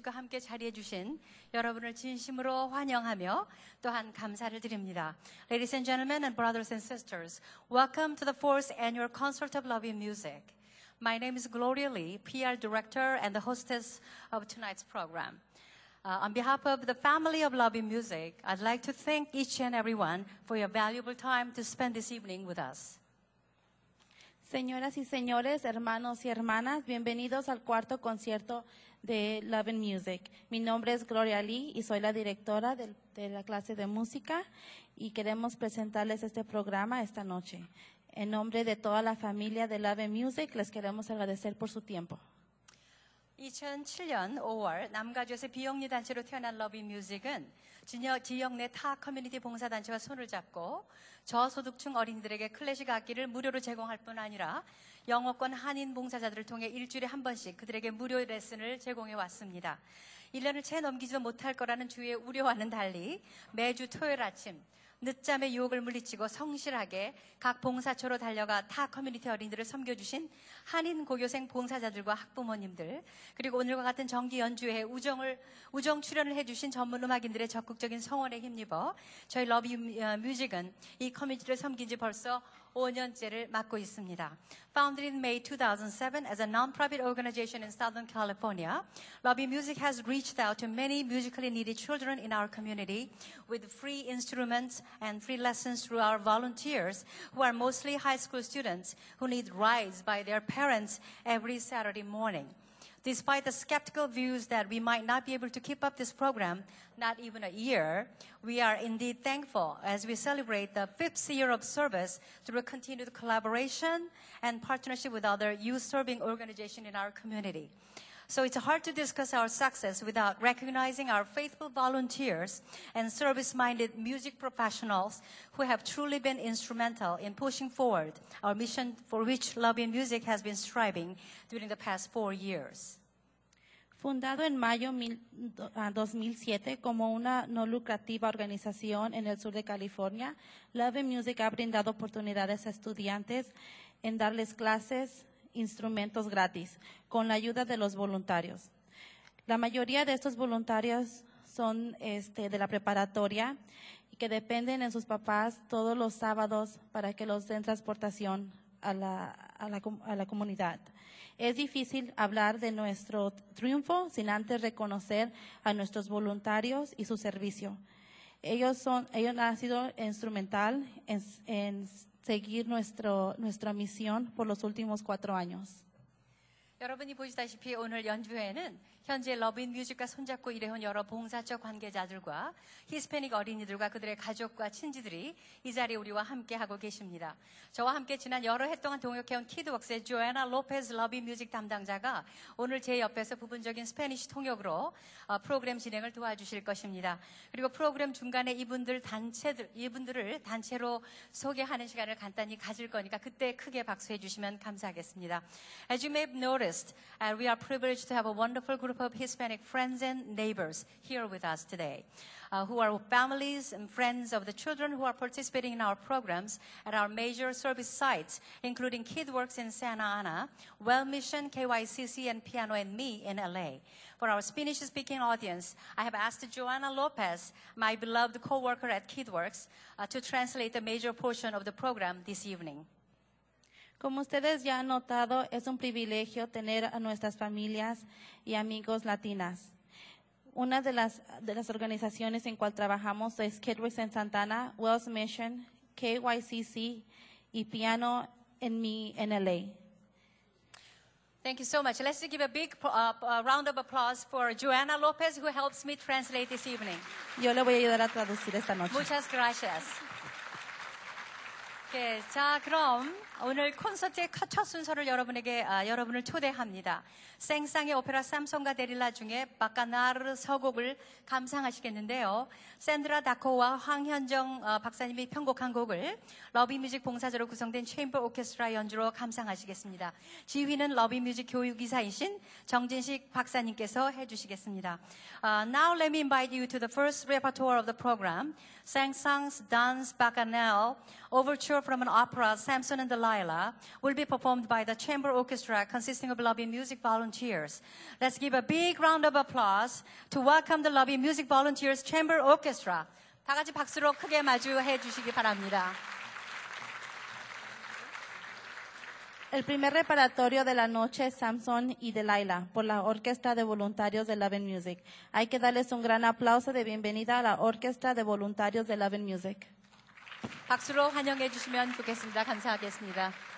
과 함께 자리해 주신 여러분을 진심으로 환영하며 또한 감사를 드립니다. Ladies and gentlemen and brothers and sisters, welcome to the fourth annual Concert of Love in Music. My name is Gloria Lee, PR director and the hostess of tonight's program. Uh, on behalf of the family of Love in Music, I'd like to thank each and everyone for your valuable time to spend this evening with us. Señoras y señores, hermanos y hermanas, bienvenidos al cuarto concierto de Love and Music. Mi nombre es Gloria Lee y soy la directora del- de, la clase de música y queremos presentarles este programa esta noche. En nombre de toda la familia de Love and Music, les queremos agradecer por su tiempo. 2007년 5월 남가주에서 비영리 단체로 태어난 러비 뮤직은 지역 내 타 커뮤니티 봉사단체와 손을 잡고 저소득층 어린이들에게 클래식 악기를 무료로 제공할 뿐 아니라 영어권 한인 봉사자들을 통해 일주일에 한 번씩 그들에게 무료 레슨을 제공해 왔습니다. 1년을 채 넘기지도 못할 거라는 주위의 우려와는 달리 매주 토요일 아침 늦잠의 유혹을 물리치고 성실하게 각 봉사처로 달려가 타 커뮤니티 어린이들을 섬겨주신 한인 고교생 봉사자들과 학부모님들 그리고 오늘과 같은 정기 연주회에 우정을 우정 출연을 해주신 전문 음악인들의 적극적인 성원에 힘입어 저희 Love in Mu- Music은 이 커뮤니티를 섬긴 지 벌써 5년째를 맡고 있습니다. Founded in May 2007 as a non-profit organization in Southern California, Lobby Music has reached out to many musically needy children in our community with free instruments and free lessons through our volunteers who are mostly high school students who need rides by their parents every Saturday morning. Despite the skeptical views that we might not be able to keep up this program, not even a year, we are indeed thankful as we celebrate the fifth year of service through continued collaboration and partnership with other youth serving organizations in our community. So it's hard to discuss our success without recognizing our faithful volunteers and service-minded music professionals who have truly been instrumental in pushing forward our mission for which Love in Music has been striving during the past four years. Fundado en mayo mil- do- ah, 2007 como una no lucrativa organización en el sur de California, Love and Music ha brindado oportunidades a estudiantes en darles clases, instrumentos gratis, con la ayuda de los voluntarios. La mayoría de estos voluntarios son este, de la preparatoria y que dependen en sus papás todos los sábados para que los den transportación a la, a la com- a la comunidad. Es difícil hablar de nuestro triunfo sin antes reconocer a nuestros voluntarios y su servicio. Ellos, son, ellos han sido instrumental en, en seguir nuestro, nuestra misión por los últimos cuatro años. 여러분이 보시다시피 오늘 연주회는 현재 러브인 뮤직과 손잡고 일해온 여러 봉사적 관계자들과 히스패닉 어린이들과 그들의 가족과 친지들이 이 자리에 우리와 함께 하고 계십니다. 저와 함께 지난 여러 해 동안 동역해온 키드웍스의 조애나 로페즈 러브인 뮤직 담당자가 오늘 제 옆에서 부분적인 스페니쉬 통역으로 어, 프로그램 진행을 도와주실 것입니다. 그리고 프로그램 중간에 이분들 단체들 이분들을 단체로 소개하는 시간을 간단히 가질 거니까 그때 크게 박수해 주시면 감사하겠습니다. As you may have noticed, uh, we are privileged to have a wonderful group of Hispanic friends and neighbors here with us today, uh, who are families and friends of the children who are participating in our programs at our major service sites, including KidWorks in Santa Ana, Well Mission, KYCC, and Piano and Me in LA. For our Spanish-speaking audience, I have asked Joanna Lopez, my beloved co-worker at KidWorks, uh, to translate a major portion of the program this evening. Como ustedes ya han notado, es un privilegio tener a nuestras familias y amigos latinas. Una de las, de las organizaciones en cual trabajamos es Kidwicks en Santana, Wells Mission, KYCC y Piano en Mi en LA. Thank you so much. Let's give a big uh, uh, round of applause for Joanna Lopez, who helps me translate this evening. Yo le voy a ayudar a traducir esta noche. Muchas gracias. Que cha 오늘 콘서트의 첫 순서를 여러분에게 아, 여러분을 초대합니다. 생상의 오페라 삼성과 데릴라 중에 바카나르 서곡을 감상하시겠는데요. 샌드라 다코와 황현정 어, 박사님이 편곡한 곡을 러비뮤직 봉사자로 구성된 체인버 오케스트라 연주로 감상하시겠습니다. 지휘는 러비뮤직 교육이사이신 정진식 박사님께서 해주시겠습니다. Uh, now let me invite you to the first repertoire of the program, Sang-Sang's Dance Bacchanal, Overture from an opera, Samson and Delilah. Delilah will be performed by the chamber orchestra consisting of Lobby Music volunteers. Let's give a big round of applause to welcome the Lobby Music Volunteers Chamber Orchestra. 다 같이 박수로 크게 마주해 주시기 바랍니다. El primer reparatorio de la noche es Samson y Delilah por la Orquesta de Voluntarios de Love and Music. Hay que darles un gran aplauso de bienvenida a la Orquesta de Voluntarios de Love and Music. 박수로 환영해 주시면 좋겠습니다. 감사하겠습니다.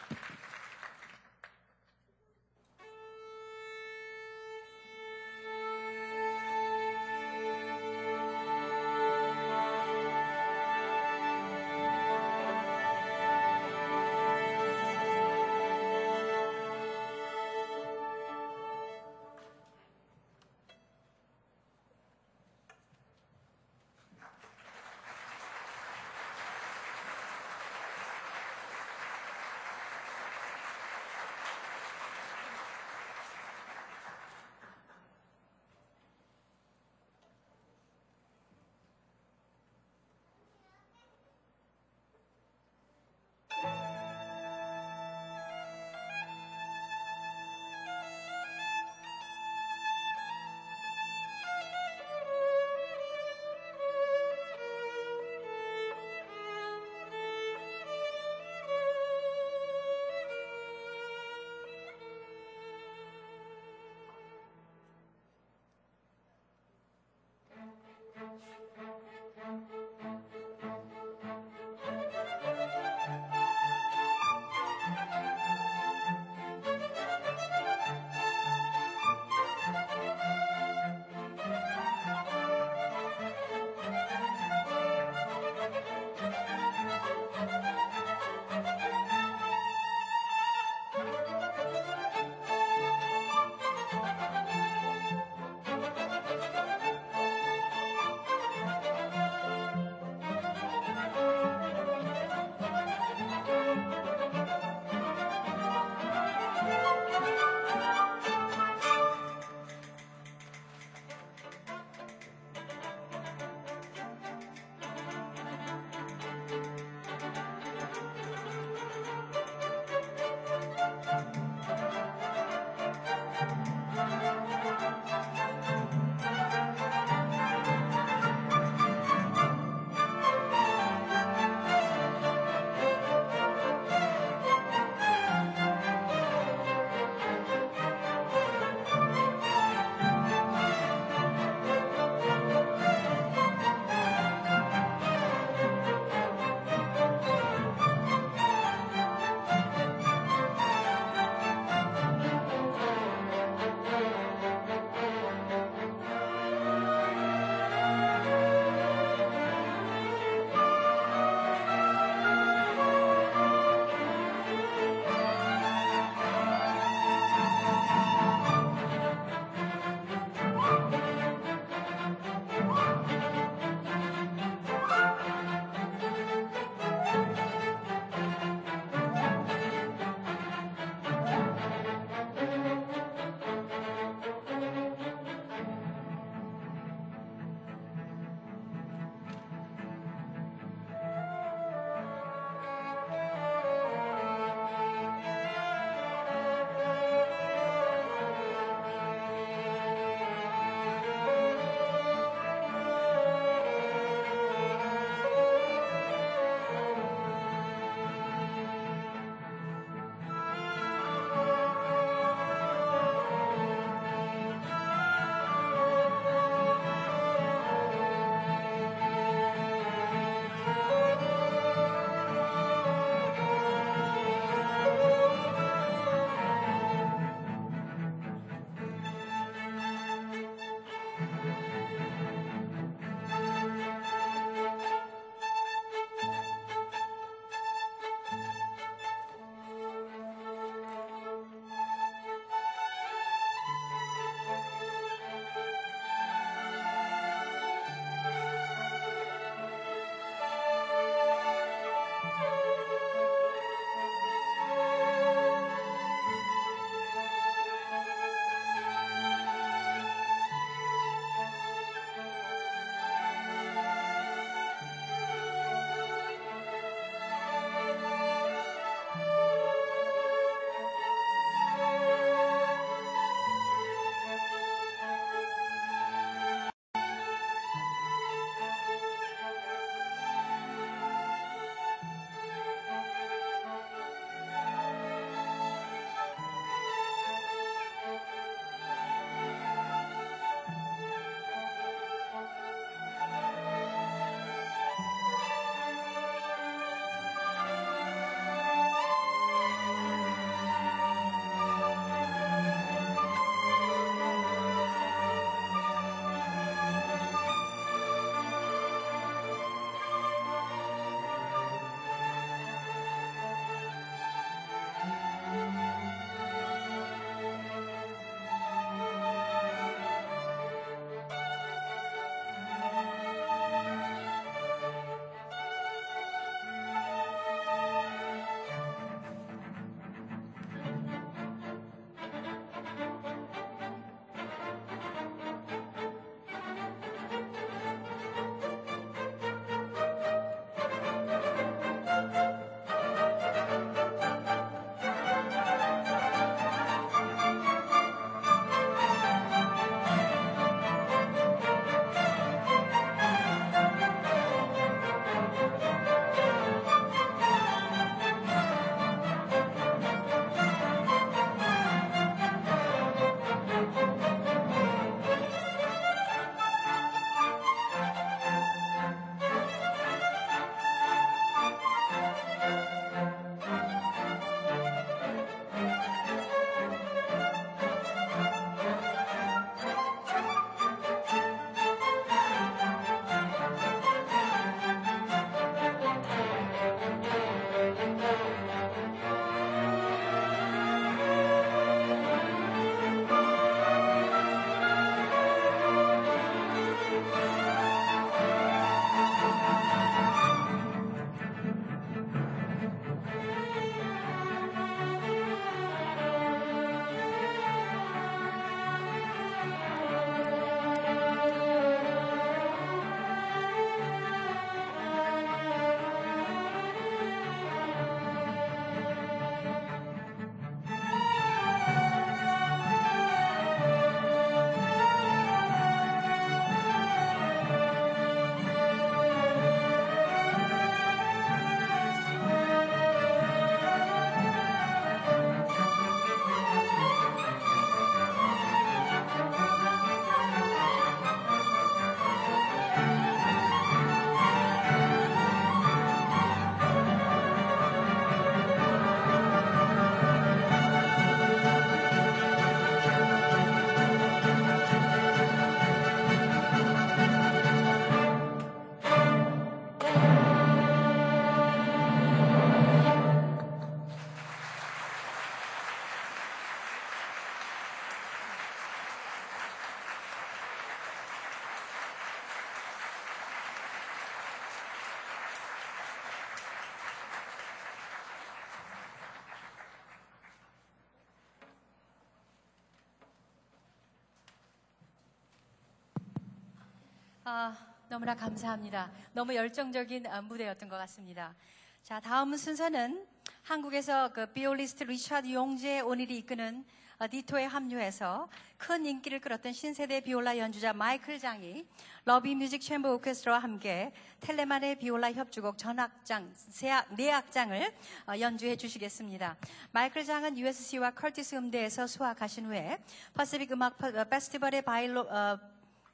아, 너무나 감사합니다. 너무 열정적인 아, 무대였던 것 같습니다. 자, 다음 순서는 한국에서 그 비올리스트 리차드 용재 오닐이 이끄는 어, 디토에 합류해서 큰 인기를 끌었던 신세대 비올라 연주자 마이클 장이 Love in Music Chamber 오케스트라와 함께 텔레만의 비올라 협주곡 전악장, 세악, 네 악장을 어, 연주해 주시겠습니다. 마이클 장은 USC와 커티스 음대에서 수학하신 후에 Pacific 음악 퍼- 어, 페스티벌의 바일로, 어,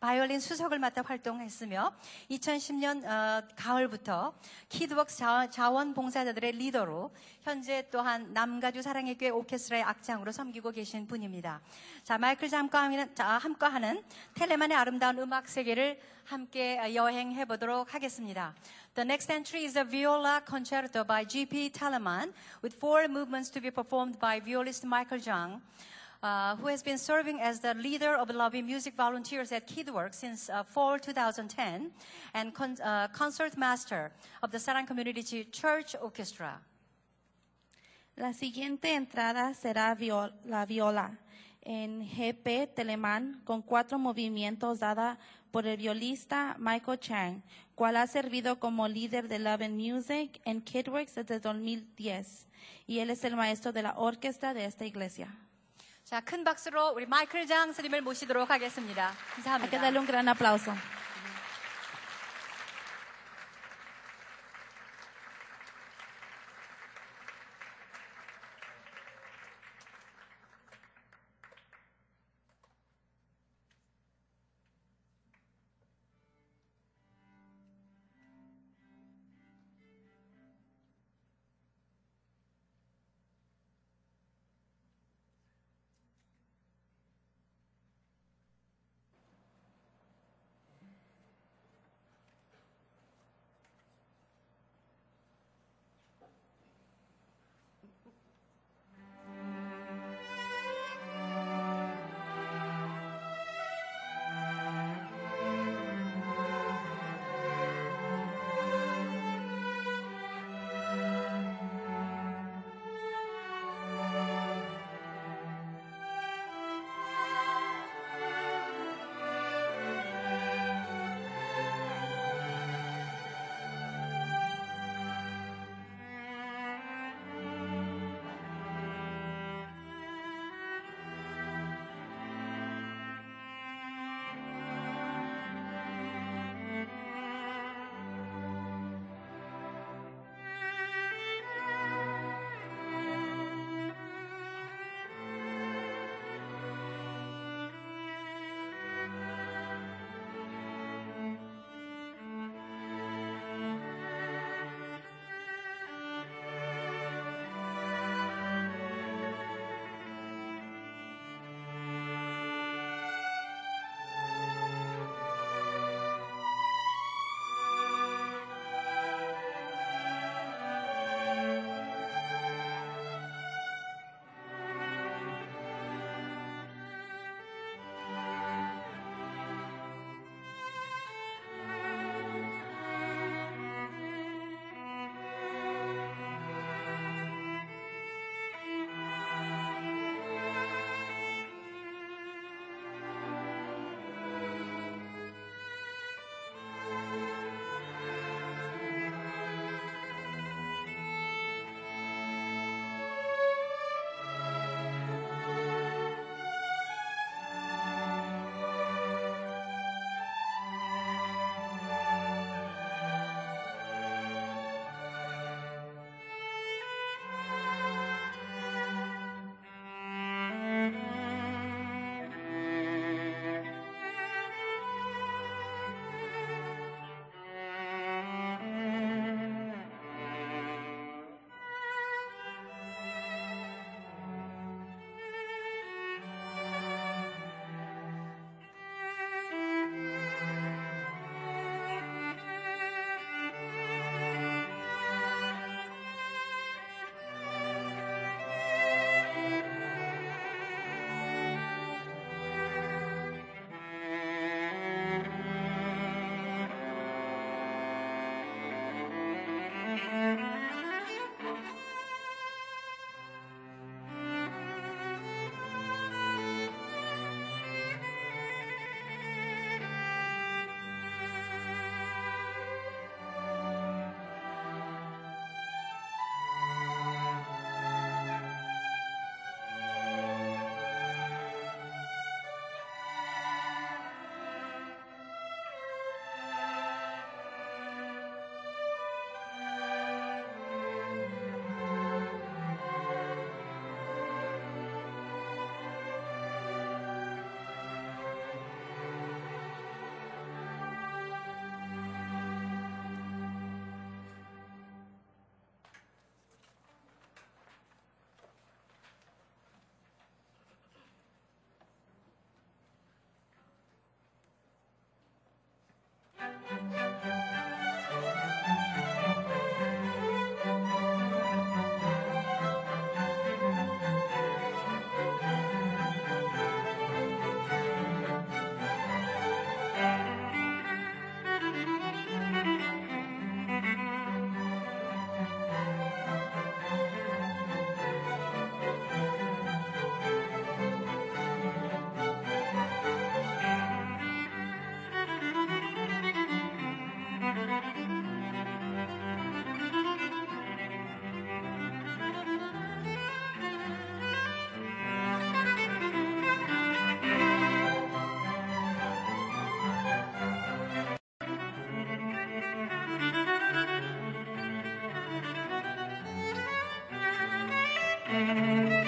바이올린 수석을 맡아 활동했으며 2010년 어, 가을부터 KidWorks 자원, 자원 봉사자들의 리더로 현재 또한 남가주 사랑의 교회 오케스트라의 악장으로 섬기고 계신 분입니다. 자, 마이클 장과 함께하는 텔레만의 아름다운 음악 세계를 함께 어, 여행해 보도록 하겠습니다. The next entry is a viola concerto by G.P. Telemann with four movements to be performed by violist Michael Jung. Uh, who has been serving as the leader of Lobby Music Volunteers at KidWorks since uh, fall 2010 and con- uh, concert master of the Sarang Community Church Orchestra. La siguiente entrada será viol- la viola en GP Telemann con cuatro movimientos dada por el violista Michael Chang, cual ha servido como líder de Love and Music en KidWorks desde 2010 y él es el maestro de la orquesta de esta iglesia. 자, 큰 박수로 우리 마이클 장 스님을 모시도록 하겠습니다. Hay que 감사합니다. darle un gran aplauso. Música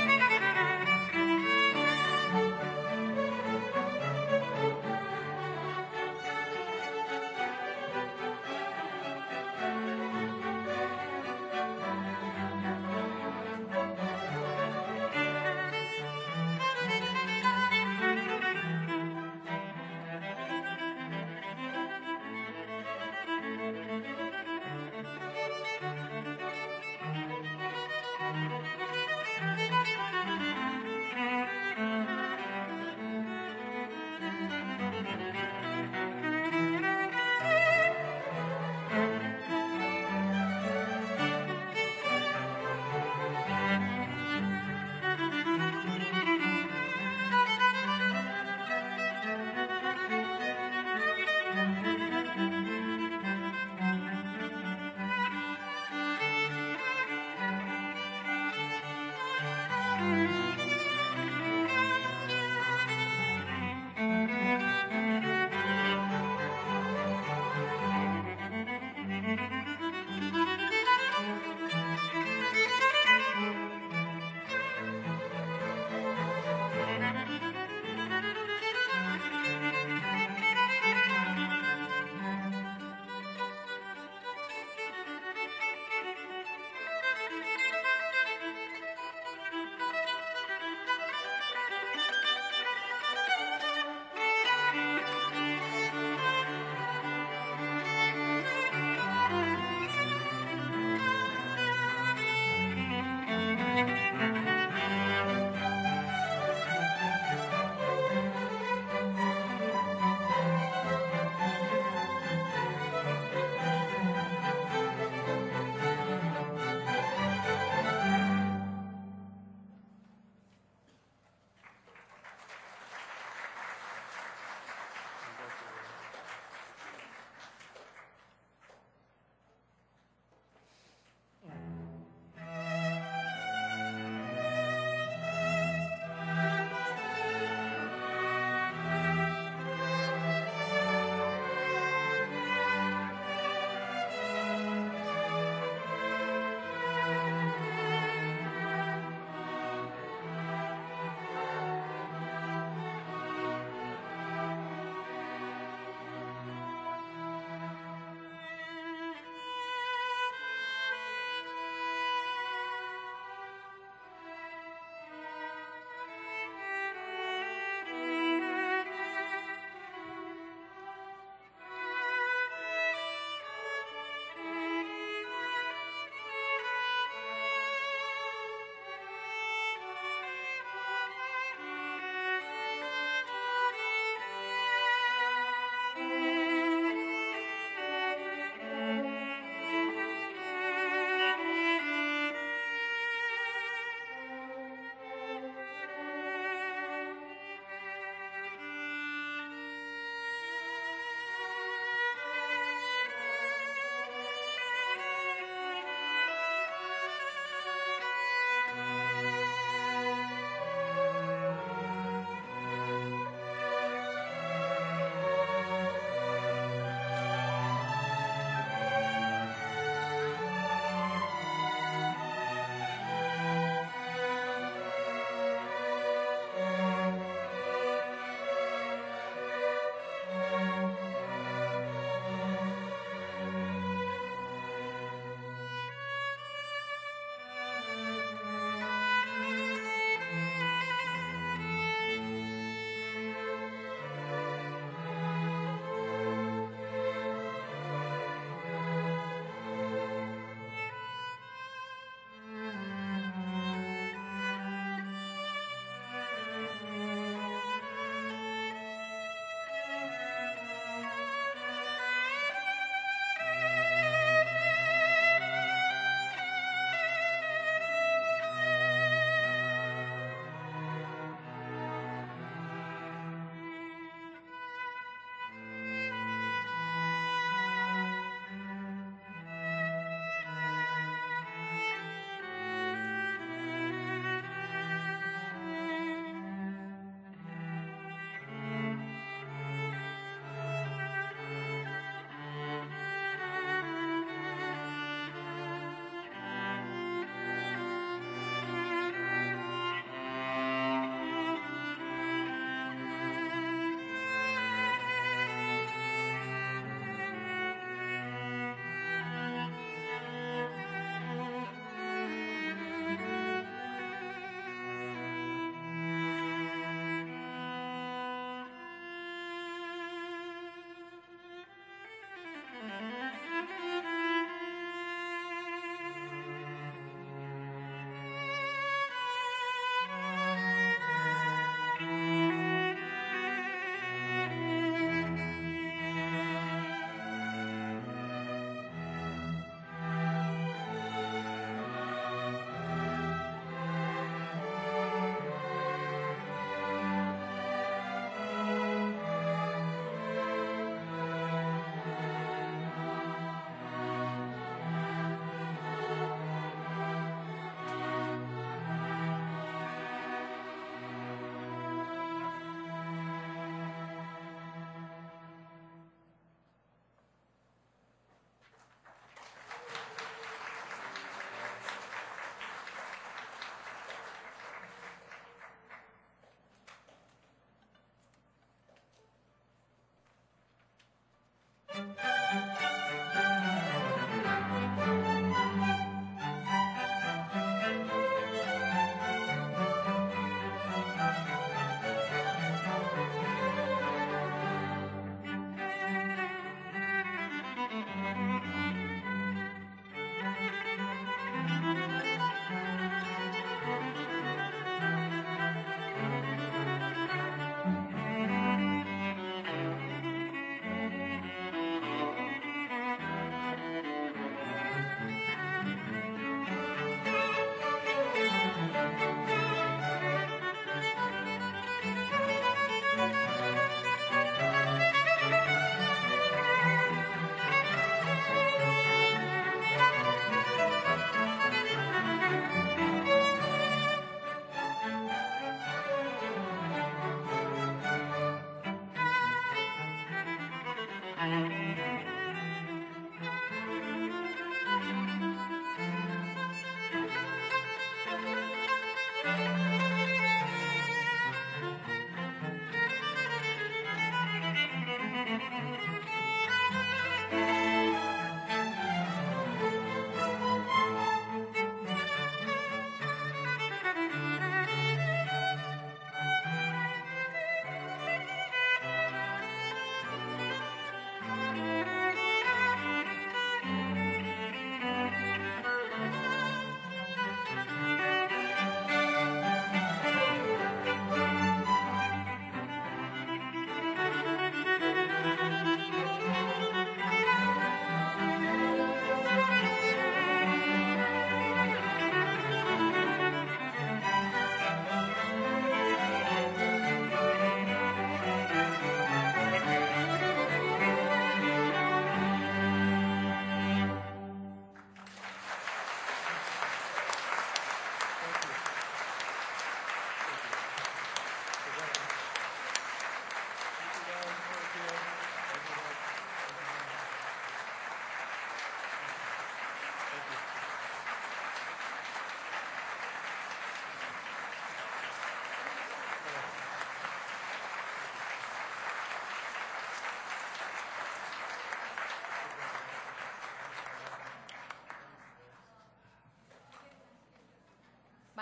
Música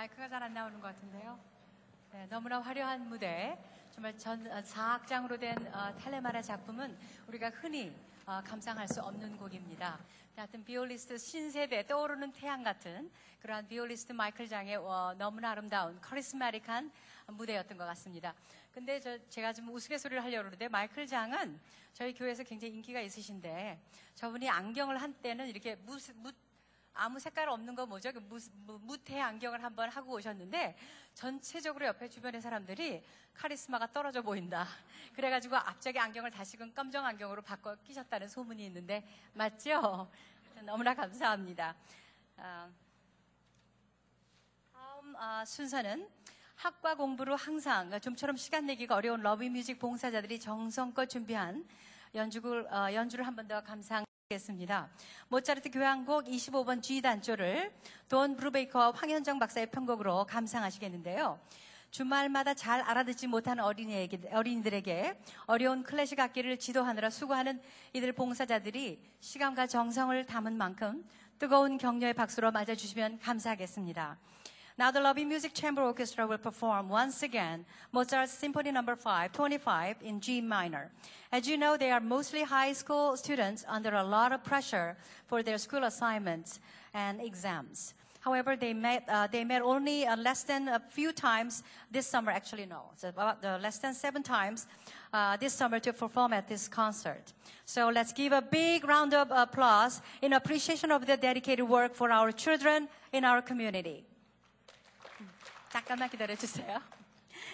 마이크가 잘 안 나오는 것 같은데요. 네, 너무나 화려한 무대, 정말 전 어, 사악장으로 된 어, 텔레마라 작품은 우리가 흔히 어, 감상할 수 없는 곡입니다. 하여튼 비올리스트 신세대 떠오르는 태양 같은 그러한 비올리스트 마이클 장의 어, 너무나 아름다운 커리스마틱한 무대였던 것 같습니다. 근데 저, 제가 좀 우스갯소리를 하려고 그러는데 마이클 장은 저희 교회에서 굉장히 인기가 있으신데 저분이 안경을 한때는 이렇게 무, 무 아무 색깔 없는 거 뭐죠? 그 무, 무, 무태 안경을 한번 하고 오셨는데 전체적으로 옆에 주변의 사람들이 카리스마가 떨어져 보인다. 그래가지고 앞쪽에 안경을 다시금 검정 안경으로 바꿔 끼셨다는 소문이 있는데 맞죠? 너무나 감사합니다. 아, 다음 아, 순서는 학과 공부로 항상 그러니까 좀처럼 시간 내기가 어려운 러비뮤직 봉사자들이 정성껏 준비한 연주를, 어, 연주를 한 번 더 감상. 겠습니다. 모차르트 교향곡 25번 G 단조를 돈 브루베이커와 황현정 박사의 편곡으로 감상하시겠는데요. 주말마다 잘 알아듣지 못하는 어린이에게, 어린이들에게 어려운 클래식 악기를 지도하느라 수고하는 이들 봉사자들이 시간과 정성을 담은 만큼 뜨거운 격려의 박수로 맞아주시면 감사하겠습니다. Now the Lobby Music Chamber Orchestra will perform once again Mozart's Symphony No. 5, 25 in G minor. As you know, they are mostly high school students under a lot of pressure for their school assignments and exams. However, they met, uh, they met only uh, less than a few times this summer. Actually, no, it's about uh, less than seven times uh, this summer to perform at this concert. So let's give a big round of applause in appreciation of the dedicated work for our children in our community. 잠깐만 기다려주세요.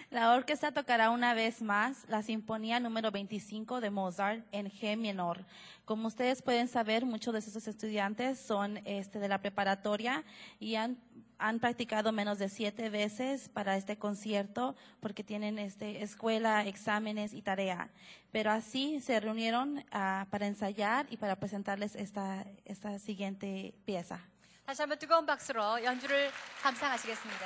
La orquesta tocará una vez más la Sinfonía número 25 de Mozart en G menor. Como ustedes pueden saber, muchos de esos estudiantes son este, de la preparatoria y han, han practicado menos de siete veces para este concierto porque tienen este, escuela, exámenes y tarea. Pero así se reunieron uh, para ensayar y para presentarles esta, esta siguiente pieza. 다시 한번 뜨거운 박수로 연주를 감상하시겠습니다.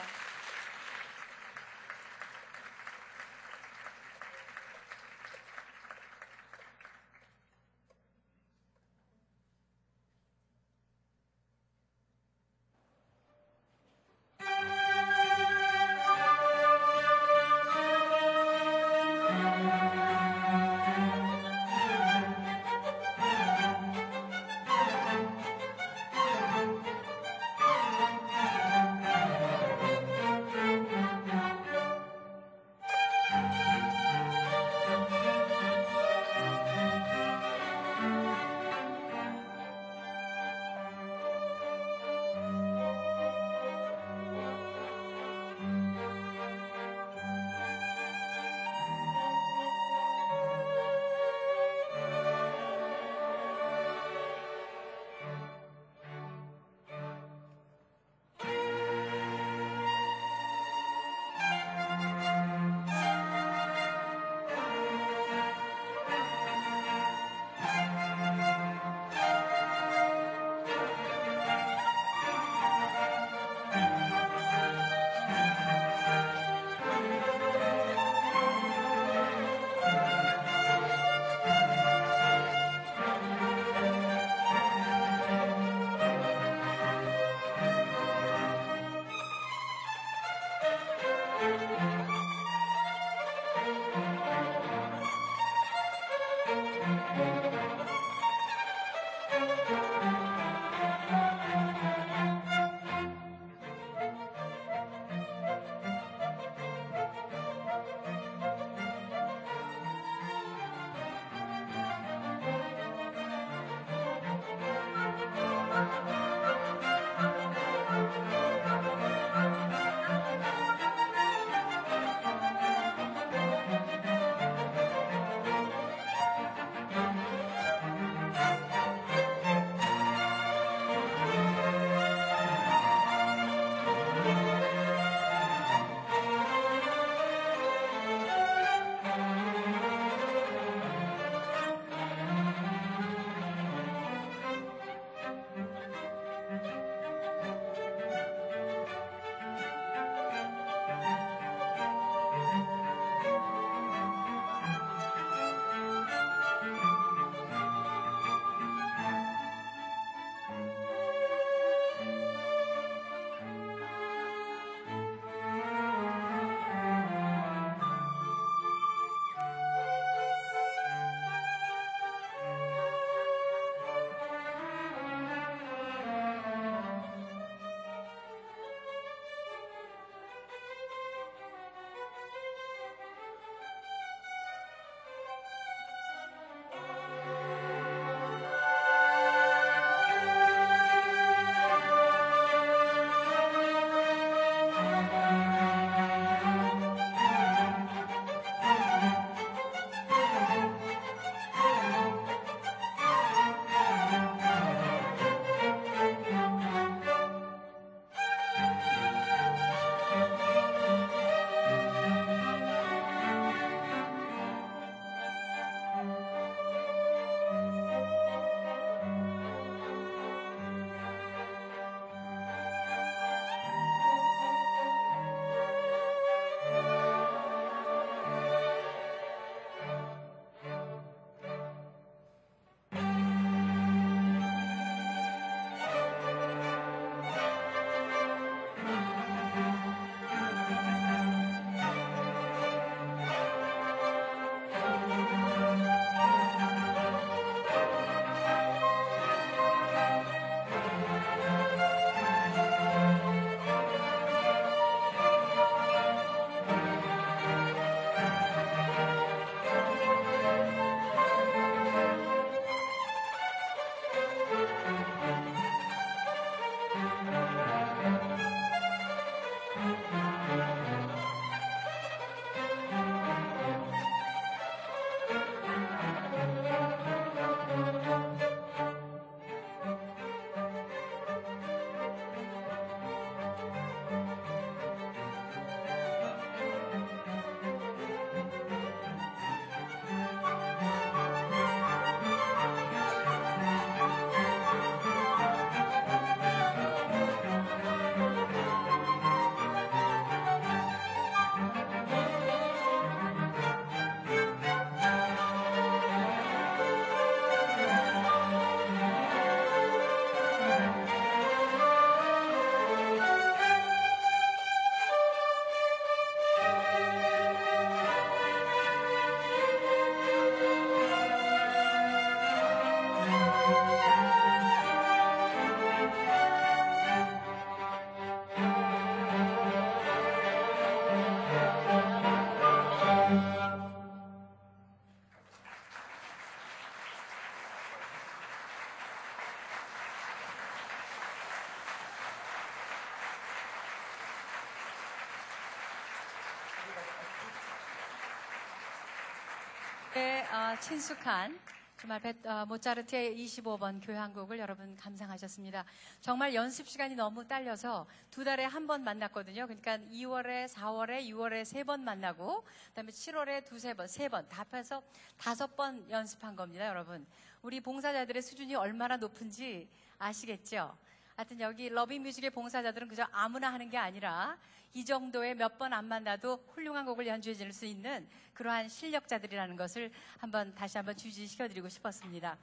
여러분들에게 어, 친숙한 정말 베- 어, 모차르트의 25번 교향곡을 여러분 감상하셨습니다. 정말 연습 시간이 너무 딸려서 두 달에 한 번 만났거든요. 그러니까 2월에, 4월에, 6월에 세 번 만나고 그다음에 7월에 두세 번, 세 번, 다 합해서 다섯 번 연습한 겁니다, 여러분. 우리 봉사자들의 수준이 얼마나 높은지 아시겠죠? 하여튼 여기 러비뮤직의 봉사자들은 그저 아무나 하는 게 아니라 이 정도의 몇 번 안 만나도 훌륭한 곡을 연주해 줄 수 있는 그러한 실력자들이라는 것을 한번 다시 한번 주지시켜 드리고 싶었습니다.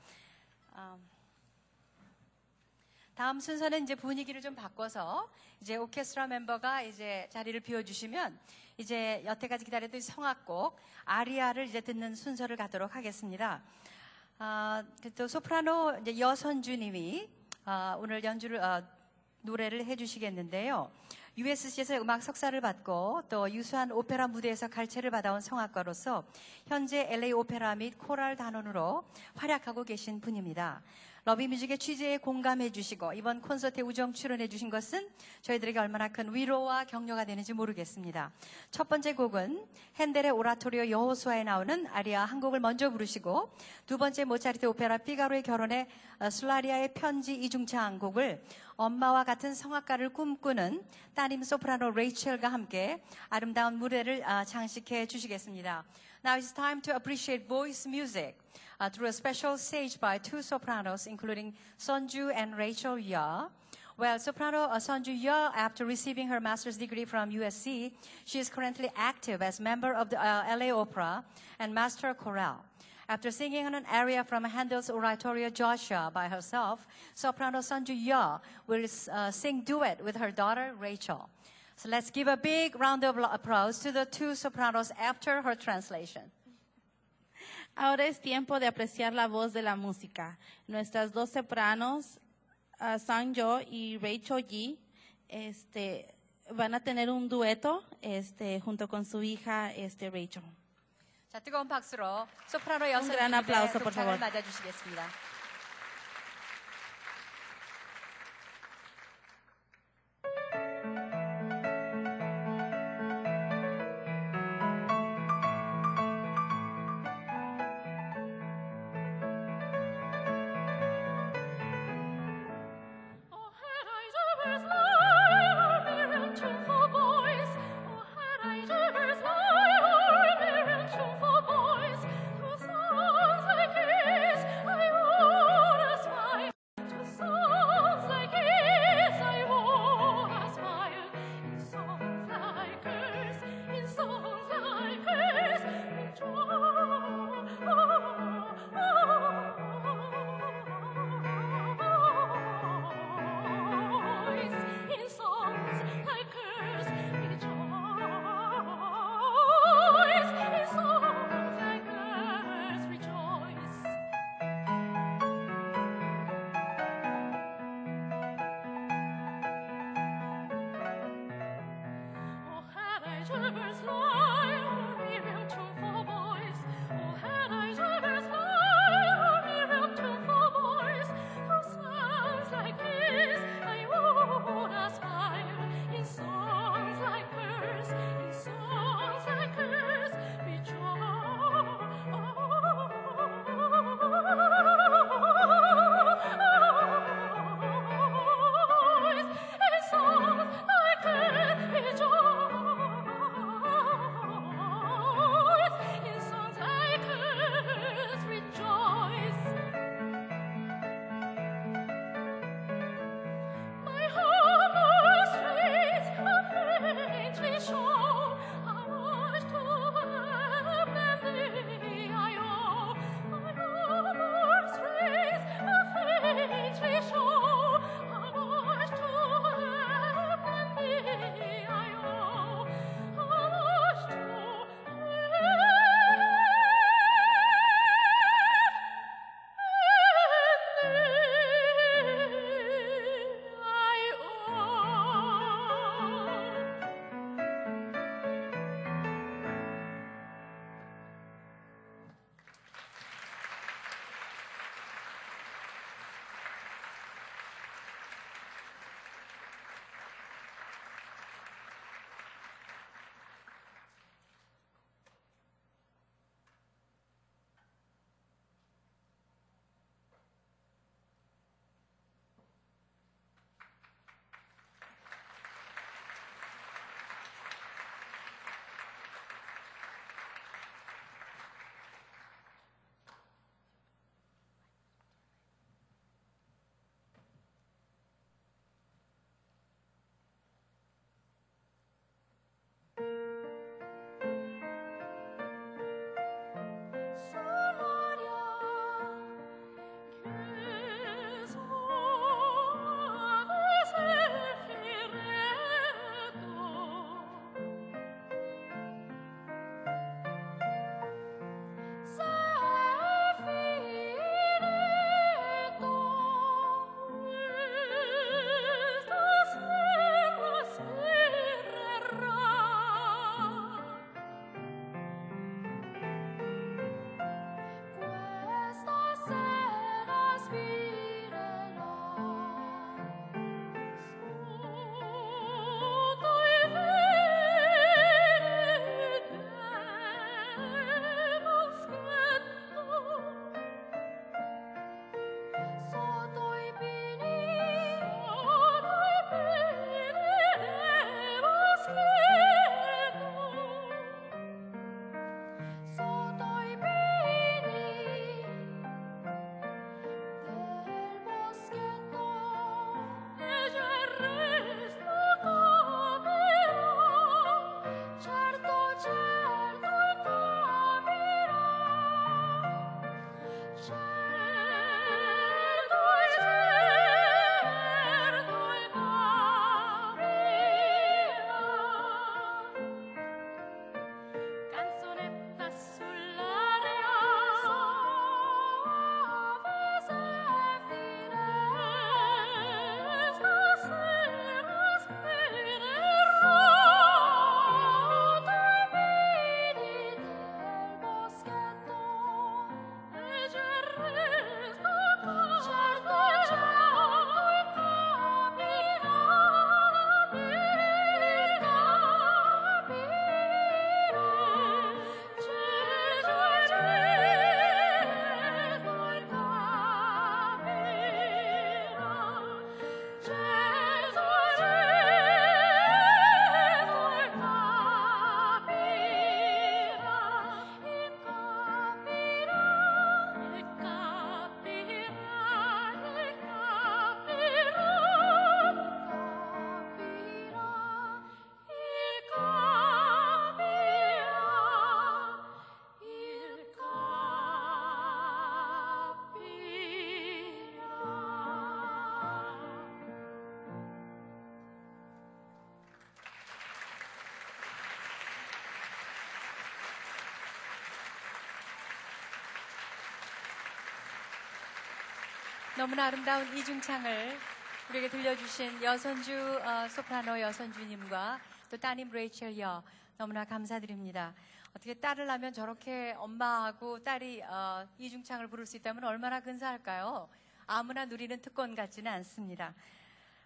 음, 다음 순서는 이제 분위기를 좀 바꿔서 이제 오케스트라 멤버가 이제 자리를 비워주시면 이제 여태까지 기다렸던 성악곡 아리아를 이제 듣는 순서를 갖도록 하겠습니다. 아, 그또 소프라노 이제 여선주님이 아, 오늘 연주를 아, 노래를 해주시겠는데요. USC에서 음악 석사를 받고 또 유수한 오페라 무대에서 갈채를 받아온 성악가로서 현재 LA 오페라 및 Chorale 단원으로 활약하고 계신 분입니다. Love in Music의 취지에 공감해 주시고 이번 콘서트에 우정 출연해 주신 것은 저희들에게 얼마나 큰 위로와 격려가 되는지 모르겠습니다. 첫 번째 곡은 핸델의 오라토리오 여호수아에 나오는 아리아 한 곡을 먼저 부르시고 두 번째 모차르트 오페라 피가로의 결혼에 어, Sull'aria의 편지 이중창 곡을 엄마와 같은 성악가를 꿈꾸는 따님 소프라노 레이첼과 함께 아름다운 무대를 아, 장식해 주시겠습니다. Now it's time to appreciate voice music uh, through a special stage by two sopranos, including Sonju and Rachel Ya. Well, soprano uh, Sonju after receiving her master's degree from USC, she is currently active as member of the uh, LA Opera and master chorale. After singing an aria from Handel's oratorio Joshua by herself, soprano Sonju Ya will uh, sing duet with her daughter Rachel. So let's give a big round of applause to the two sopranos after her translation. Ahora es tiempo de apreciar la voz de la música. Nuestras dos sopranos, uh, Sanjo y Rachel Yi, este, van a tener un dueto este, junto con su hija este, Rachel. 자, 뜨거운 박수로 소프라노 여성 gran aplauso, por 독창을 favor. 맞아주시겠습니다. 너무나 아름다운 이중창을 우리에게 들려주신 여선주 어, 소프라노 여선주님과 또 따님 레이첼 여 너무나 감사드립니다. 어떻게 딸을 낳으면 저렇게 엄마하고 딸이 어, 이중창을 부를 수 있다면 얼마나 근사할까요? 아무나 누리는 특권 같지는 않습니다.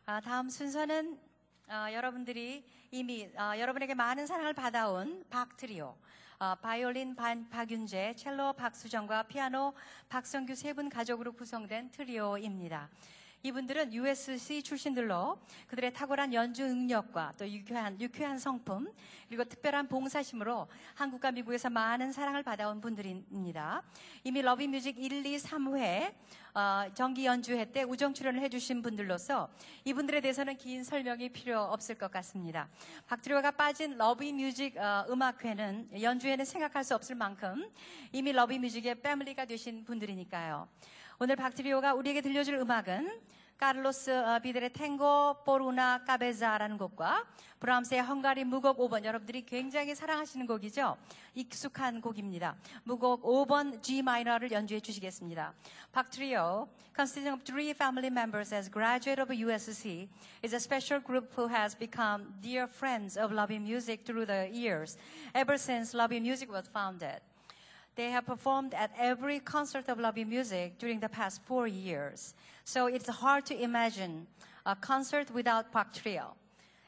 아, 다음 순서는 어, 여러분들이 이미 어, 여러분에게 많은 사랑을 받아온 박트리오, 어, 바이올린 반, 박윤재, 첼로 박수정과 피아노 박성규 세 분 가족으로 구성된 트리오입니다. 이분들은 USC 출신들로 그들의 탁월한 연주 능력과 또 유쾌한, 유쾌한 성품 그리고 특별한 봉사심으로 한국과 미국에서 많은 사랑을 받아온 분들입니다. 이미 Love in Music 1, 2, 3회 어, 정기 연주회 때 우정 출연을 해주신 분들로서 이분들에 대해서는 긴 설명이 필요 없을 것 같습니다. 박트리오가 빠진 Love in Music 어, 음악회는 연주회는 생각할 수 없을 만큼 이미 Love in Music의 family가 되신 분들이니까요. 오늘 박트리오가 우리에게 들려줄 음악은 카를로스 어, 가르델의 탱고 Por una Cabeza라는 곡과 브람스의 헝가리 무곡 5번 여러분들이 굉장히 사랑하시는 곡이죠. 익숙한 곡입니다. 무곡 5번 G minor를 연주해 주시겠습니다. 박트리오, consisting of three family members as graduate of USC, is a special group who has become dear friends of Love in Music through the years, ever since Lobby Music was founded. They have performed at every concert of Lobby Music during the past four years. So it's hard to imagine a concert without Park Trio.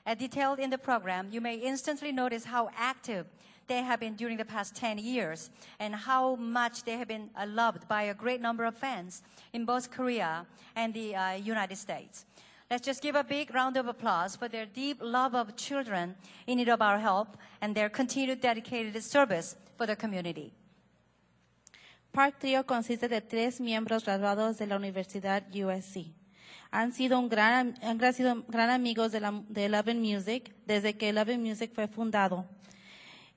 As detailed in the program, you may instantly notice how active they have been during the past 10 years and how much they have been loved by a great number of fans in both Korea and the uh, United States. Let's just give a big round of applause for their deep love of children in need of our help and their continued dedicated service for the community. Park Trio consiste de tres miembros graduados de la Universidad USC. Han sido, un gran, han sido gran amigos de, la, de Love and Music desde que Love and Music fue fundado.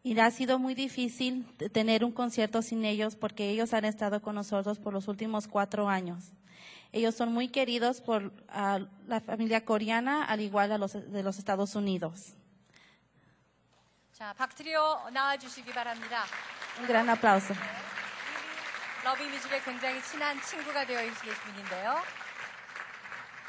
Y ha sido muy difícil de tener un concierto sin ellos porque ellos han estado con nosotros por los últimos cuatro años. Ellos son muy queridos por ah, la familia coreana, al igual a los de los Estados Unidos. 자, 박트리오 나와주시기 바랍니다. Un gran aplauso. 러비뮤직에 굉장히 친한 친구가 되어 계신 분인데요.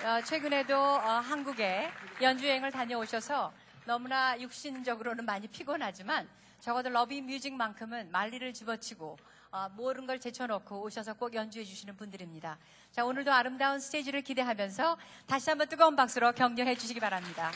어, 최근에도 어, 한국에 연주여행을 다녀오셔서 너무나 육신적으로는 많이 피곤하지만 적어도 러비뮤직만큼은 말리를 집어치고 어, 모든 걸 제쳐놓고 오셔서 꼭 연주해 주시는 분들입니다. 자, 오늘도 아름다운 스테이지를 기대하면서 다시 한번 뜨거운 박수로 격려해 주시기 바랍니다.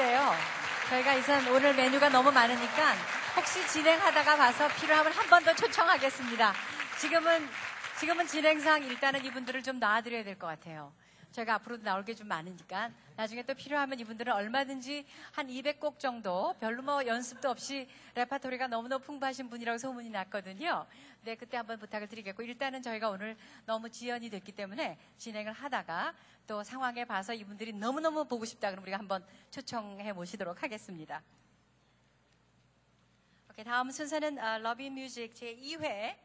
싶은데요. 저희가 이선 오늘 메뉴가 너무 많으니까 혹시 진행하다가 봐서 필요하면 한 번 더 초청하겠습니다. 지금은, 지금은 진행상 일단은 이분들을 좀 놔드려야 될 것 같아요. 저희가 앞으로 나올 게 좀 많으니까 나중에 또 필요하면 이분들은 얼마든지 한 200곡 정도 별로 뭐 연습도 없이 레파토리가 너무너무 풍부하신 분이라고 소문이 났거든요. 네, 그때 한번 부탁을 드리겠고 일단은 저희가 오늘 너무 지연이 됐기 때문에 진행을 하다가 또 상황에 봐서 이분들이 너무너무 보고 싶다 그러면 우리가 한번 초청해 모시도록 하겠습니다. 오케이, 다음 순서는 어, 러비 뮤직 제2회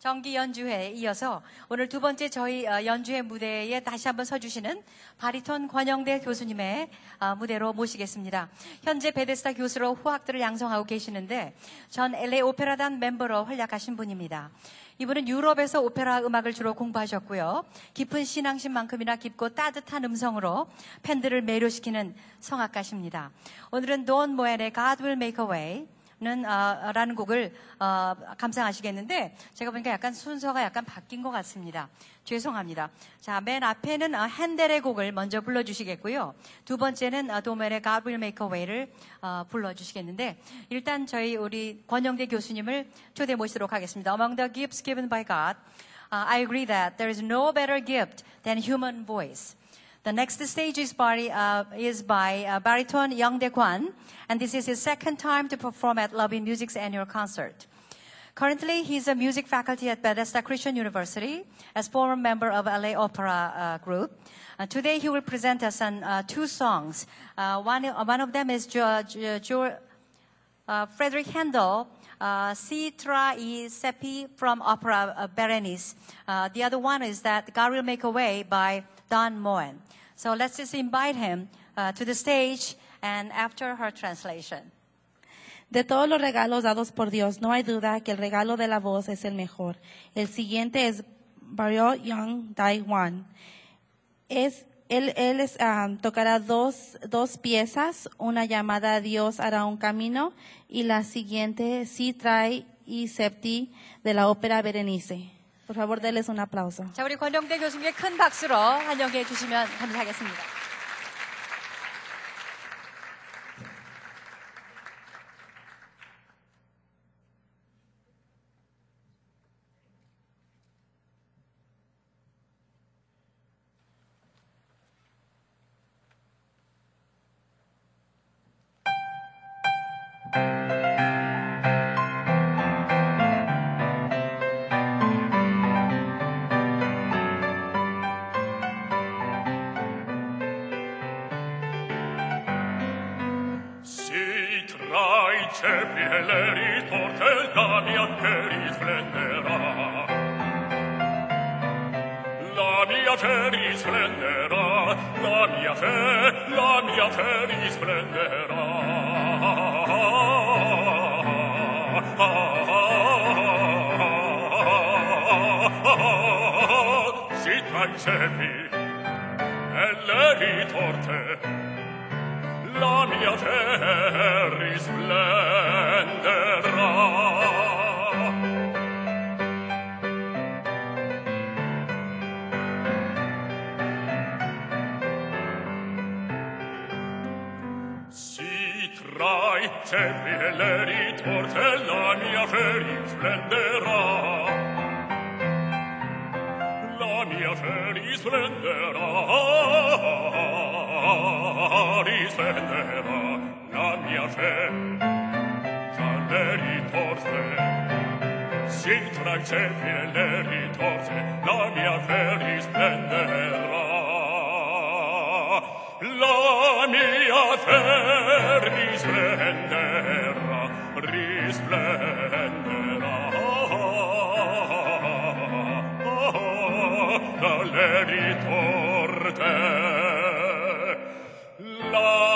정기 연주회에 이어서 오늘 두 번째 저희 어, 연주회 무대에 다시 한번 서주시는 바리톤 권영대 교수님의 어, 무대로 모시겠습니다. 현재 베데스다 교수로 후학들을 양성하고 계시는데 전 LA 오페라단 멤버로 활약하신 분입니다. 이분은 유럽에서 오페라 음악을 주로 공부하셨고요. 깊은 신앙심만큼이나 깊고 따뜻한 음성으로 팬들을 매료시키는 성악가십니다. 오늘은 돈 모엔의 God Will Make a Way 는 어, 라는 곡을 어, 감상하시겠는데 제가 보니까 약간 순서가 약간 바뀐 것 같습니다. 죄송합니다. 자, 맨 앞에는 어, 핸델의 곡을 먼저 불러주시겠고요. 두 번째는 어, 도멜의 God Will Make a Way를 어, 불러주시겠는데 일단 저희 우리 권영대 교수님을 초대 모시도록 하겠습니다. Among the gifts given by God, uh, I agree that there is no better gift than human voice. The next stage is by, uh, is by uh, baritone Young Dae Kwan, and this is his second time to perform at in Music's annual concert. Currently, he's a music faculty at Bethesda Christian University as former member of LA Opera uh, Group. Uh, today, he will present us on uh, two songs. Uh, one, uh, one of them is jo- jo- jo- Frederick Handel, uh, Si tra i sepi from opera Berenice. The other one is that God Will Make a Way by Don Moen. So let's just invite him uh, to the stage and after her translation. De todos los regalos dados por Dios, no hay duda que el regalo de la voz es el mejor. El siguiente es Barrio Young Dai Wan. Es, él él ah, tocará dos, dos piezas, una llamada Dios hará un camino y la siguiente Si trae y septi de la ópera Berenice. Por favor, denles un aplauso. 자, 우리 권영대 교수님께 큰 박수로 환영해 주시면 감사하겠습니다. stelle ritorce il Damian che risplenderà. La mia fe risplenderà, la mia fe, la mia fe risplenderà. Ah, ah, ah, si tra i sepi, elle ritorce, fratelli e le ritorte la mia fe risplenderà la mia fe risplenderà risplenderà la mia fe tra le ritorte sì tra i cieli e le ritorte la mia fe risplenderà la mia fer terra risplenderà. Dalle ritorte la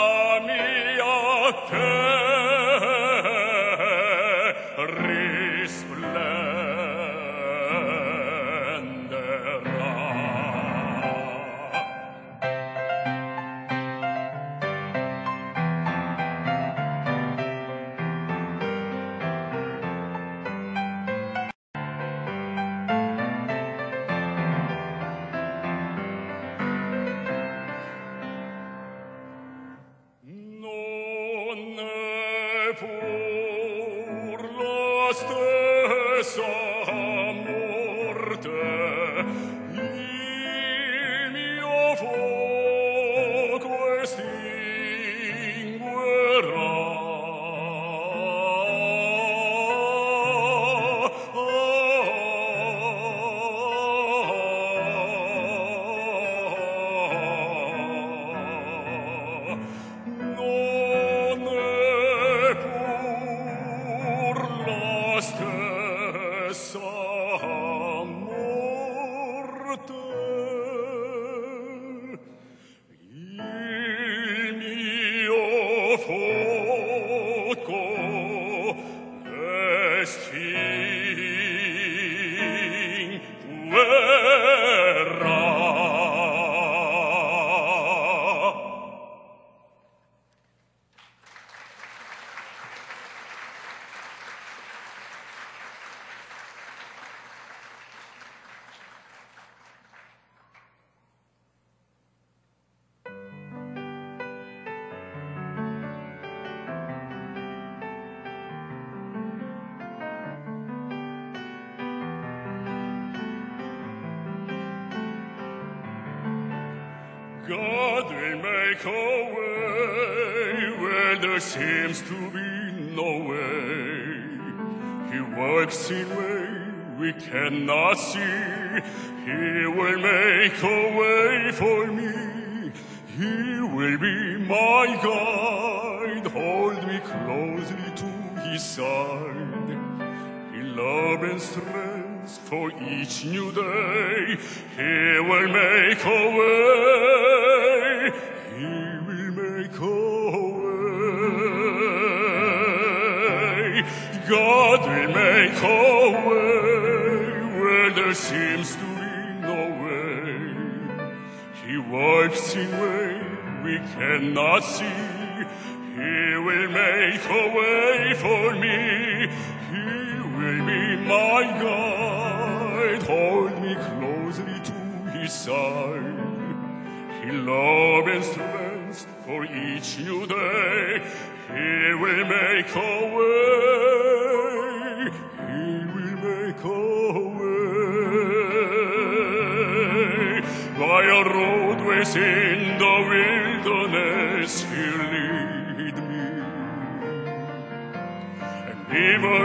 pur la stessa morte will make a way where there seems to be no way. He works in way we cannot see. He will make a way for me. He will be my guide. Hold me closely to his side. He love and strength for each new see. He will make a way for me. He will be my guide. Hold me closely to his side. He love and strength for each new day. He will make a way. He will make a way. By a roadways in the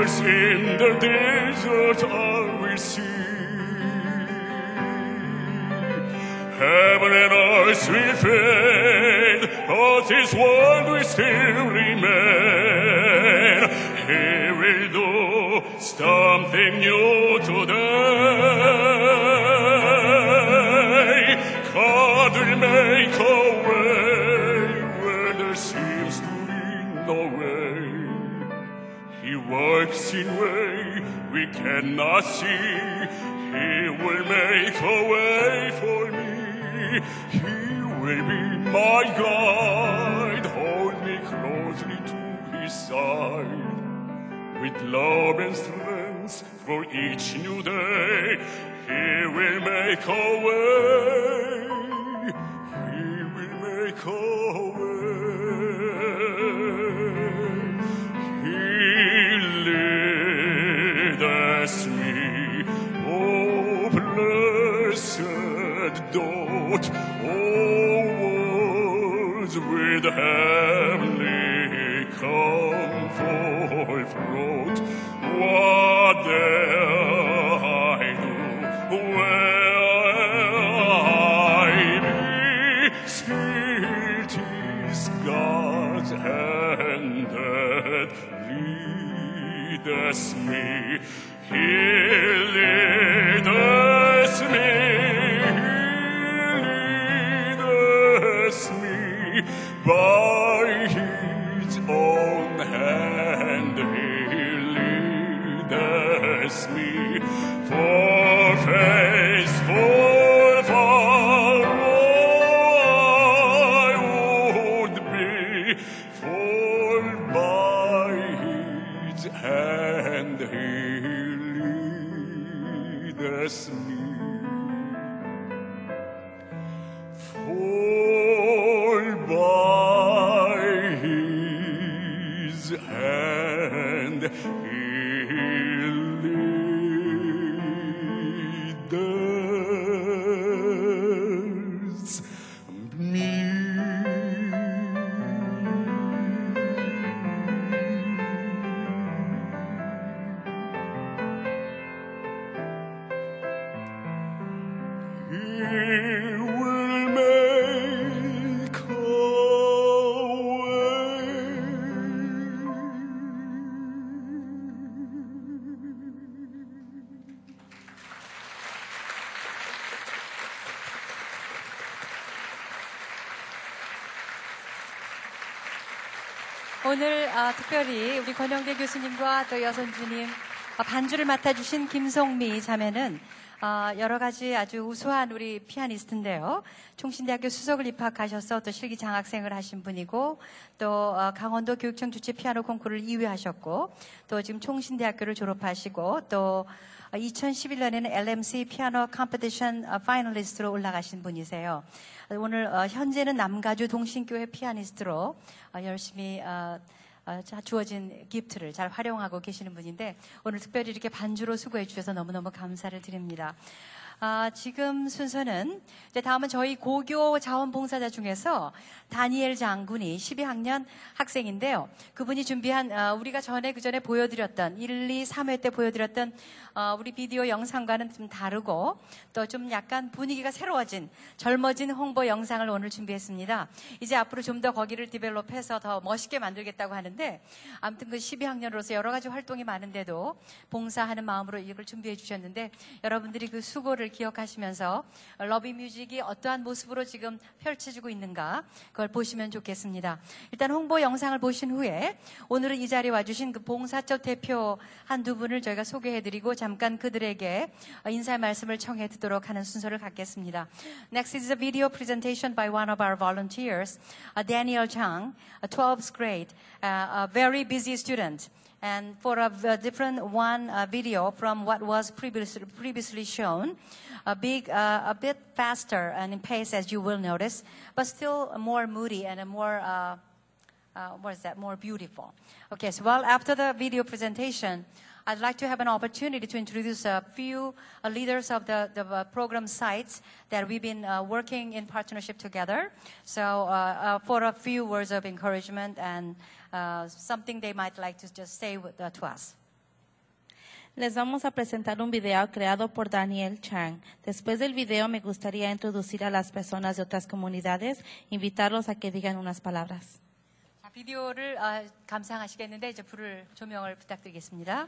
rivers in the desert I we see. Heaven and earth will fade, but His word will still remain. He will do something new way we cannot see. He will make a way for me. He will be my guide. Hold me closely to his side. With love and strength for each new day, he will make a way. He will make a way. out all words with heavenly comfort wrote what there I do? Where I be? Spirit is God's hand that leads me. Here 아, 특별히 우리 권영대 교수님과 또 여선주님 아, 반주를 맡아주신 김송미 자매는 아, 여러 가지 아주 우수한 우리 피아니스트인데요. 총신대학교 수석을 입학하셔서 또 실기 장학생을 하신 분이고 또 어, 강원도 교육청 주최 피아노 콩쿠르를 2위 하셨고 또 지금 총신대학교를 졸업하시고 또 2011년에는 LMC 피아노 competition 어, finalist로 올라가신 분이세요. 오늘 어, 현재는 남가주 동신교회 피아니스트로 어, 열심히 어, 어, 자, 주어진 기프트를 잘 활용하고 계시는 분인데 오늘 특별히 이렇게 반주로 수고해 주셔서 너무너무 감사를 드립니다. 아, 지금 순서는 이제 다음은 저희 고교 자원봉사자 중에서 다니엘 장군이 12학년 학생인데요. 그분이 준비한 어, 우리가 전에 그 전에 보여드렸던 1, 2, 3회 때 보여드렸던 어, 우리 비디오 영상과는 좀 다르고 또 좀 약간 분위기가 새로워진 젊어진 홍보 영상을 오늘 준비했습니다. 이제 앞으로 좀 더 거기를 디벨롭해서 더 멋있게 만들겠다고 하는데 아무튼 그 12학년으로서 여러 가지 활동이 많은데도 봉사하는 마음으로 이걸 준비해 주셨는데 여러분들이 그 수고를 기억하시면서 러비 뮤직이 어떠한 모습으로 지금 펼쳐지고 있는가 그걸 보시면 좋겠습니다. 일단 홍보 영상을 보신 후에 오늘은 이 자리에 와주신 그 봉사처 대표 한두 분을 저희가 소개해드리고 잠깐 그들에게 인사의 말씀을 청해 듣도록 하는 순서를 갖겠습니다. Next is a video presentation by one of our volunteers, uh, Daniel Chang, a 12th grade, uh, a very busy student. And for a different one uh, video from what was previously, previously shown, a big, uh, a bit faster and in pace as you will notice, but still more moody and a more, uh, uh, what is that, more beautiful. Okay, so well, after the video presentation, I'd like to have an opportunity to introduce a few uh, leaders of the, the uh, program sites that we've been uh, working in partnership together. So, uh, uh, for a few words of encouragement and uh, something they might like to just say with, uh, to us. Les vamos a presentar un video creado por Daniel Chang. Después del video me gustaría introducir a las personas de otras comunidades, invitarlos a que digan unas palabras. 자, 비디오를 어, 감상하시겠는데 이제 불을 조명을 부탁드리겠습니다.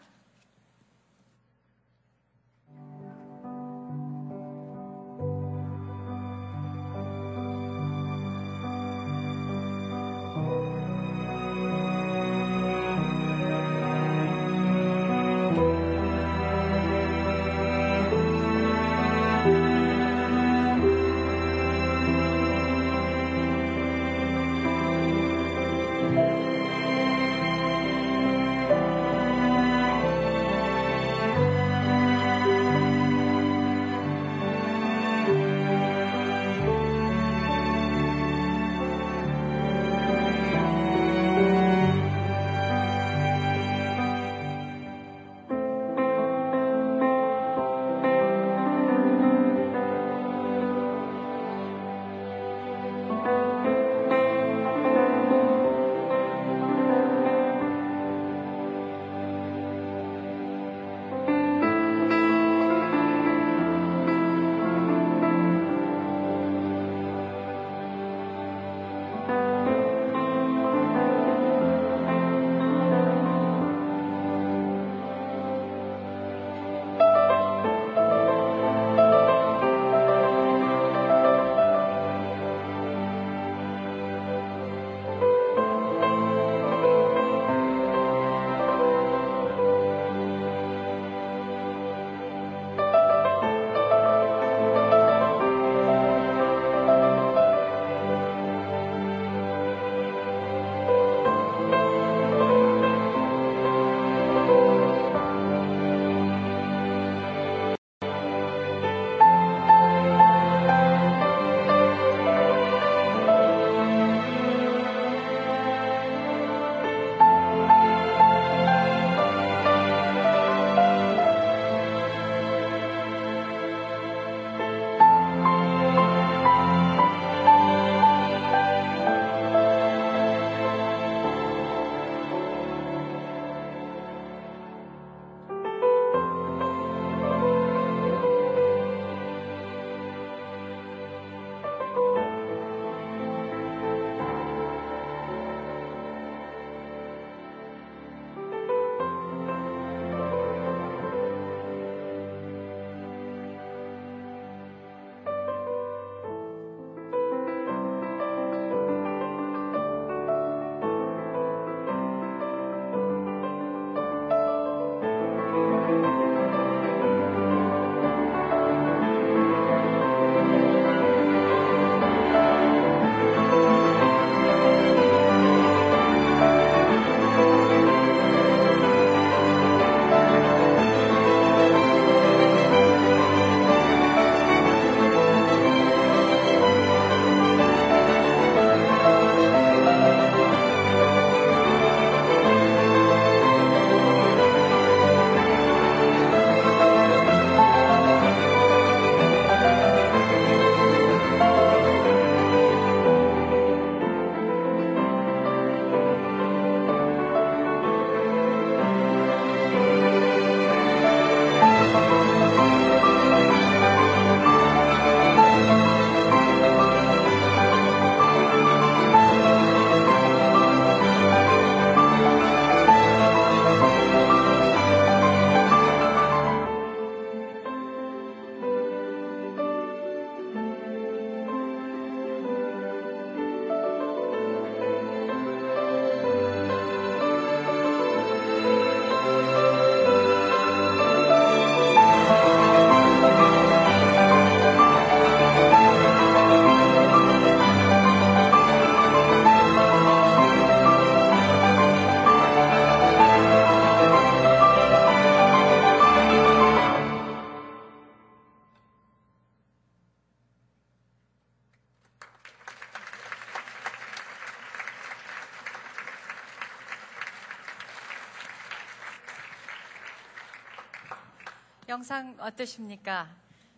어떠십니까?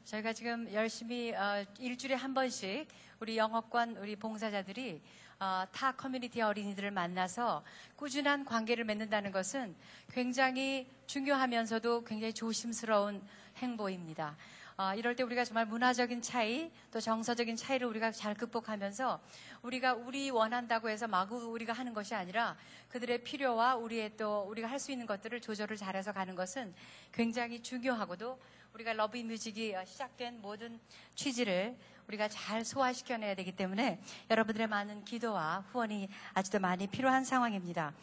저희가 지금 열심히 어, 일주일에 한 번씩 우리 영업관 우리 봉사자들이 어, 타 커뮤니티 어린이들을 만나서 꾸준한 관계를 맺는다는 것은 굉장히 중요하면서도 굉장히 조심스러운 행보입니다. 어, 이럴 때 우리가 정말 문화적인 차이 또 정서적인 차이를 우리가 잘 극복하면서 우리가 우리 원한다고 해서 마구 우리가 하는 것이 아니라 그들의 필요와 우리의 또 우리가 할 수 있는 것들을 조절을 잘해서 가는 것은 굉장히 중요하고도 우리가 Love in Music이 어, 시작된 모든 취지를 우리가 잘 소화시켜내야 되기 때문에 여러분들의 많은 기도와 후원이 아직도 많이 필요한 상황입니다.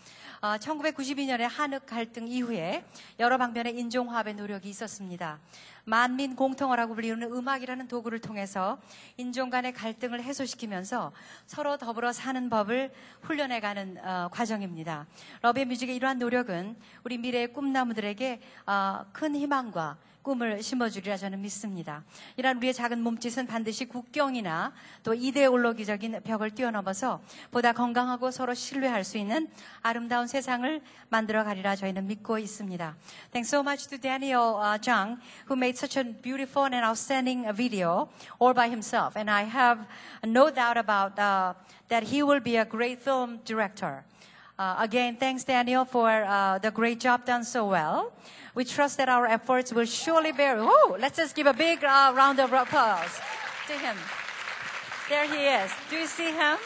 어, 1992년에 한흑 갈등 이후에 여러 방면의 인종화합의 노력이 있었습니다. 만민 공통어라고 불리우는 음악이라는 도구를 통해서 인종 간의 갈등을 해소시키면서 서로 더불어 사는 법을 훈련해가는 어, 과정입니다. 러비의 뮤직의 이러한 노력은 우리 미래의 꿈나무들에게 어, 큰 희망과 꿈을 심어주리라 저는 믿습니다. 이러한 우리의 작은 몸짓은 반드시 국경이나 또 이데올로기적인 벽을 뛰어넘어서 보다 건강하고 서로 신뢰할 수 있는 아름다운 세상을 만들어 가리라 저희는 믿고 있습니다. Thanks so much to Daniel uh, Zhang who made such a beautiful and outstanding video all by himself. And I have no doubt about uh, that he will be a great film director. Uh, again, thanks, Daniel, for uh, the great job done so well. We trust that our efforts will surely bear. Whoa, let's just give a big uh, round of applause to him. There he is. Do you see him?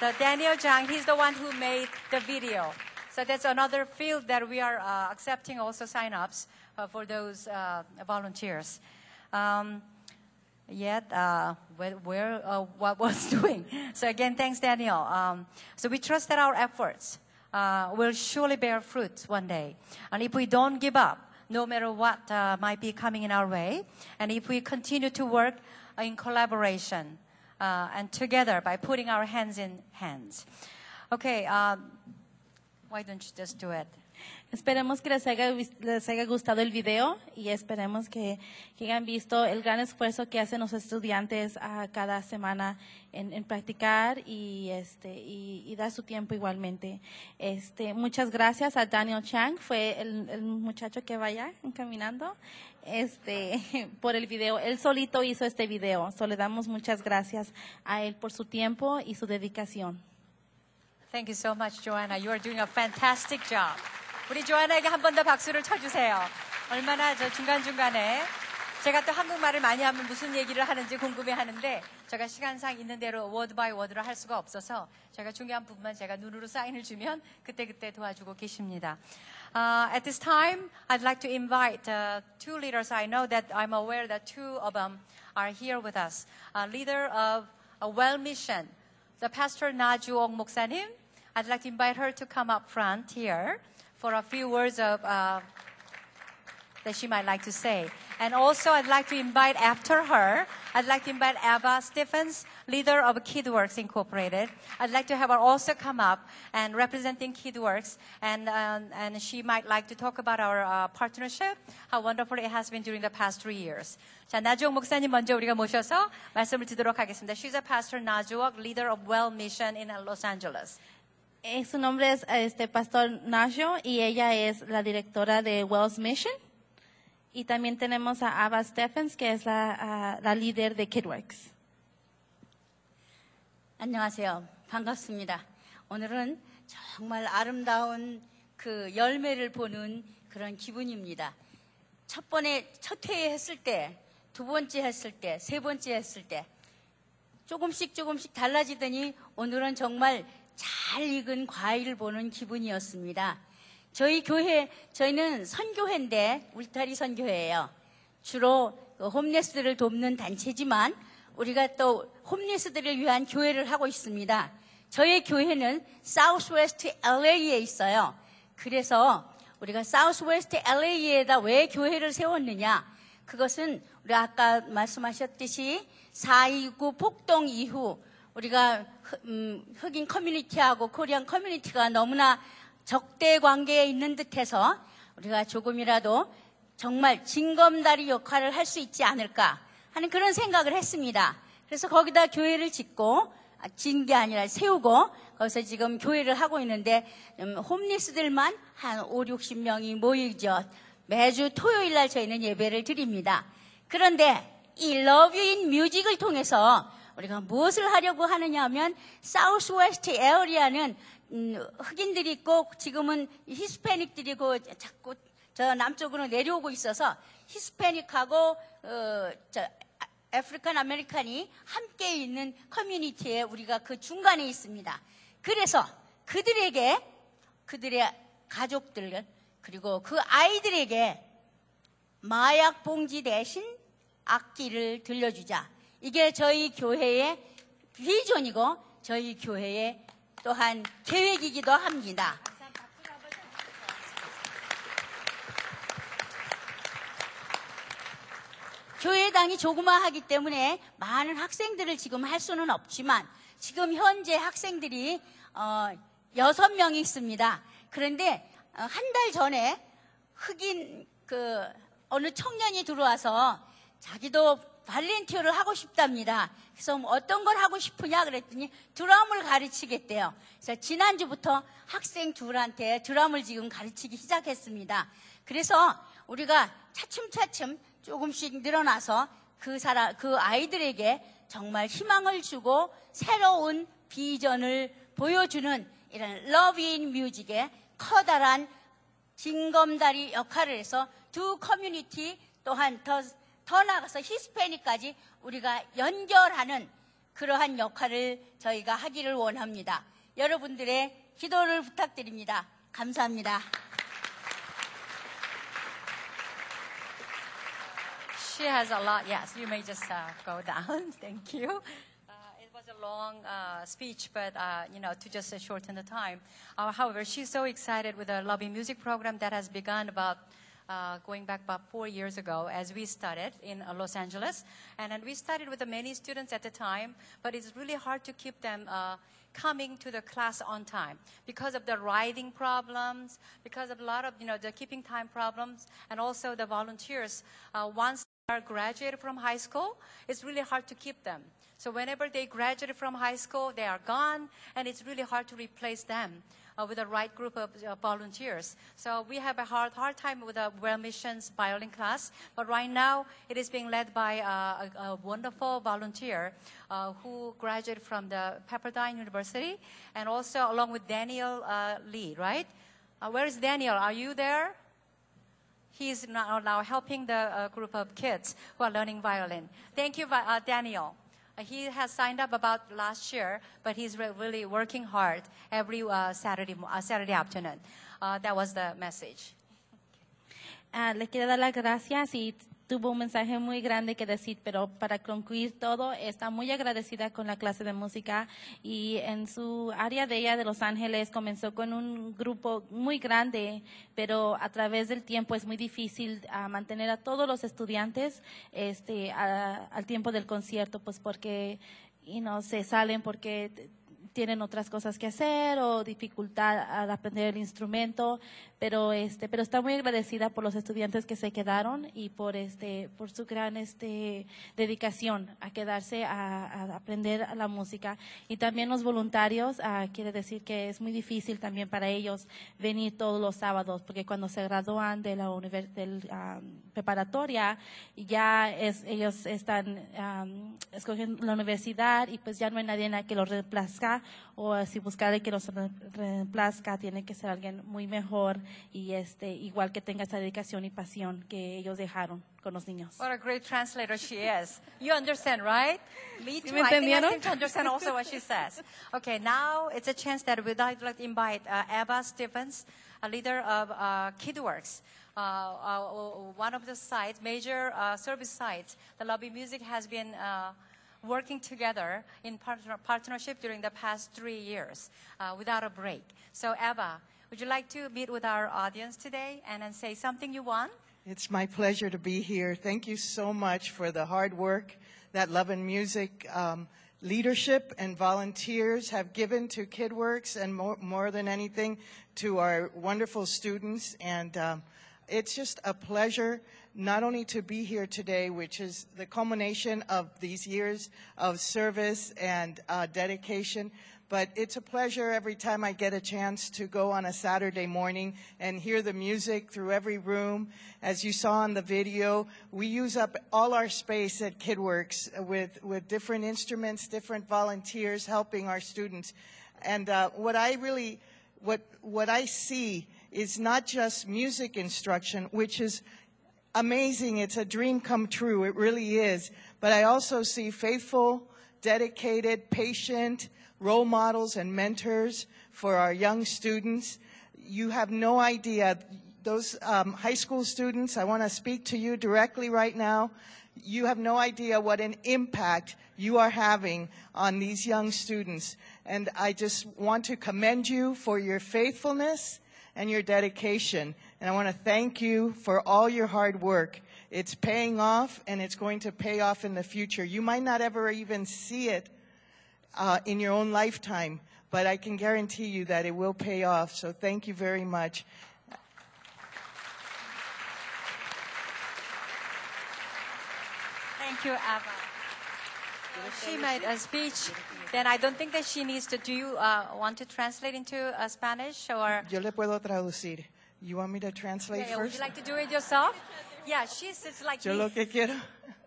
The Daniel Zhang, he's the one who made the video. So that's another field that we are uh, accepting also sign-ups uh, for those uh, volunteers. Um, yet uh, where, where uh, what was doing. So again, thanks, Daniel. Um, so we trust that our efforts uh, will surely bear fruit one day. And if we don't give up, no matter what uh, might be coming in our way, and if we continue to work in collaboration uh, and together by putting our hands in hands. Okay, um, why don't you just do it? Esperemos que les haya, les haya gustado el video y esperemos que, que hayan visto el gran esfuerzo que hacen los estudiantes ah, cada semana en, en practicar y, este, y, y su tiempo igualmente. Este, muchas gracias a Daniel Chang, fue el, el muchacho que vaya caminando este, por el video. Él solito hizo este video. So, le damos muchas gracias a él por su tiempo y su dedicación. Thank you so much, Joanna. You are doing a fantastic job. 우리 조아나에게 한 번 더 박수를 쳐주세요. 얼마나 저 중간중간에 제가 또 한국말을 많이 하면 무슨 얘기를 하는지 궁금해 하는데 제가 시간상 있는 대로 word by word로 할 수가 없어서 제가 중요한 부분만 제가 눈으로 사인을 주면 그때그때 도와주고 계십니다. Uh, at this time, I'd like to invite uh, two leaders. I know that I'm aware that two of them are here with us. A leader of a well mission, the pastor 나주옥 목사님. I'd like to invite her to come up front here for a few words of uh, that she might like to say. And also, I'd like to invite after her, I'd like to invite Ava Stephens, leader of KidWorks Incorporated. I'd like to have her also come up and representing KidWorks, and um, and she might like to talk about our uh, partnership, how wonderful it has been during the past three years. 자, 나주옥 목사님 먼저 우리가 모셔서 말씀을 드리도록 하겠습니다. She's a pastor, 나주옥, leader of Well Mission in Los Angeles. Eh, Su nombre es este Pastor Najo y ella es la directora de Wells Mission. Y también tenemos a Ava Stephens, que es la, ah, la líder de KidWorks. 안녕하세요. 반갑습니다. 오늘은 정말 아름다운 그 열매를 보는 그런 기분입니다. 첫 번에, 첫 회에 했을 때, 두 번째 했을 때, 세 번째 했을 때, 조금씩 조금씩 달라지더니 오늘은 정말 잘 익은 과일을 보는 기분이었습니다. 저희 교회, 저희는 선교회인데 울타리 선교회예요. 주로 그 홈레스를 돕는 단체지만 우리가 또 홈레스들을 위한 교회를 하고 있습니다. 저희 교회는 사우스웨스트 LA에 있어요. 그래서 우리가 사우스웨스트 LA에다 왜 교회를 세웠느냐? 그것은 우리 아까 말씀하셨듯이 4.29 폭동 이후 우리가 흑- 음, 흑인 커뮤니티하고 코리안 커뮤니티가 너무나 적대 관계에 있는 듯해서 우리가 조금이라도 정말 징검다리 역할을 할 수 있지 않을까 하는 그런 생각을 했습니다. 그래서 거기다 교회를 짓고 진 게 아니라 세우고 거기서 지금 교회를 하고 있는데 음, homeless들만 한 5, 60명이 모이죠. 매주 토요일 날 저희는 예배를 드립니다. 그런데 이 Love in Music을 통해서 우리가 무엇을 하려고 하느냐 하면 Southwest area는 음, 흑인들이 있고 지금은 히스패닉들이 고 자꾸 저 남쪽으로 내려오고 있어서 히스패닉하고 어, 저 아- African American이 함께 있는 community에 우리가 그 중간에 있습니다. 그래서 그들에게 그들의 가족들 그리고 그 아이들에게 마약 봉지 대신 악기를 들려주자. 이게 저희 교회의 비전이고 저희 교회의 또한 계획이기도 합니다. 교회당이 조그마하기 때문에 많은 학생들을 지금 할 수는 없지만 지금 현재 학생들이 어, 여섯 명이 있습니다. 그런데 어, 한달 전에 흑인 그 어느 청년이 들어와서 자기도 발렌티어를 하고 싶답니다. 그래서 뭐 어떤 걸 하고 싶으냐 그랬더니 드럼을 가르치겠대요. 그래서 지난주부터 학생 둘한테 드럼을 지금 가르치기 시작했습니다. 그래서 우리가 차츰차츰 조금씩 늘어나서 그 사람, 그 아이들에게 정말 희망을 주고 새로운 비전을 보여주는 이 Love in Music의 커다란 징검다리 역할을 해서 두 커뮤니티 또한 더, 더 나아가서 히스패닉까지 우리가 연결하는 그러한 역할을 저희가 하기를 원합니다. 여러분들의 기도를 부탁드립니다. 감사합니다. She has a lot. Yes, you may just uh, go down. Thank you. Uh, was a long uh, speech, but uh, you know, to just uh, shorten the time. Uh, however, she's so excited with the Lobby Music program that has begun about. Uh, going back about four years ago, as we started in uh, Los Angeles, and we started with many students at the time, but it's really hard to keep them uh, coming to the class on time because of the riding problems, because of a lot of you know the keeping time problems, and also the volunteers. Uh, once they are graduated from high school, it's really hard to keep them. So whenever they graduate from high school, they are gone, and it's really hard to replace them uh, with the right group of uh, volunteers. So we have a hard, hard time with the Well Missions violin class, but right now it is being led by uh, a, a wonderful volunteer uh, who graduated from the Pepperdine University, and also along with Daniel uh, Lee, right? Uh, where is Daniel? Are you there? He's now, now helping the group of kids who are learning violin. Thank you, Daniel. Uh, he has signed up about last year, but he's re- really working hard every uh, Saturday, uh, Saturday afternoon. Uh, that was the message. Ah, le quiero dar las gracias y tuvo un mensaje muy grande que decir, pero para concluir todo, está muy agradecida con la clase de música y en su área de ella de Los Ángeles comenzó con un grupo muy grande, pero a través del tiempo es muy difícil ah, mantener a todos los estudiantes este, a- al tiempo del concierto, pues porque y no se salen porque tienen otras cosas que hacer o dificultad al aprender el instrumento, pero este, pero está muy agradecida por los estudiantes que se quedaron y por este, por su gran este dedicación a quedarse a, aprender la música. Y también los voluntarios, ah, quiere decir que es muy difícil también para ellos venir todos los sábados porque cuando se gradúan de la univers- del, ah, preparatoria ya es, ellos están am, escogiendo la universidad y pues ya no hay nadie en la que los reemplazca o si buscar el que re- reemplazca tiene que ser alguien muy mejor y este igual que tenga esa dedicación y pasión que ellos dejaron con los niños. What a great translator she is. You understand, right? Me too. me I think I to understand also what she says. Okay, now it's a chance that we'd like to invite uh, Eva Stephens, a leader of uh, KidWorks. Uh, uh, one of the sites, major uh, service sites, the Lobby Music has been uh, working together in partner- partnership during the past three years uh, without a break. So, Eva, would you like to meet with our audience today and say something you want? It's my pleasure to be here. Thank you so much for the hard work that Love and Music um, leadership and volunteers have given to KidWorks and more, more than anything to our wonderful students. And um, it's just a pleasure not only to be here today, which is the culmination of these years of service and uh, dedication, but it's a pleasure every time I get a chance to go on a Saturday morning and hear the music through every room. As you saw in the video, we use up all our space at KidWorks with, with different instruments, different volunteers helping our students. And uh, what I really, what, what I see is not just music instruction, which is amazing. It's a dream come true. It really is. But I also see faithful, dedicated, patient role models and mentors for our young students. You have no idea. Those um, high school students, I want to speak to you directly right now. You have no idea what an impact you are having on these young students. And I just want to commend you for your faithfulness and your dedication. And I want to thank you for all your hard work. It's paying off and it's going to pay off in the future. You might not ever even see it uh, in your own lifetime, but I can guarantee you that it will pay off. So thank you very much. Thank you, Ava. She made a speech. Then I don't think that she needs to. Do you uh, want to translate into uh, Spanish or? Yo le puedo traducir. You want me to translate Yeah, would first? you like to do it yourself? Yeah, she's it's like Yo me. lo que quiero,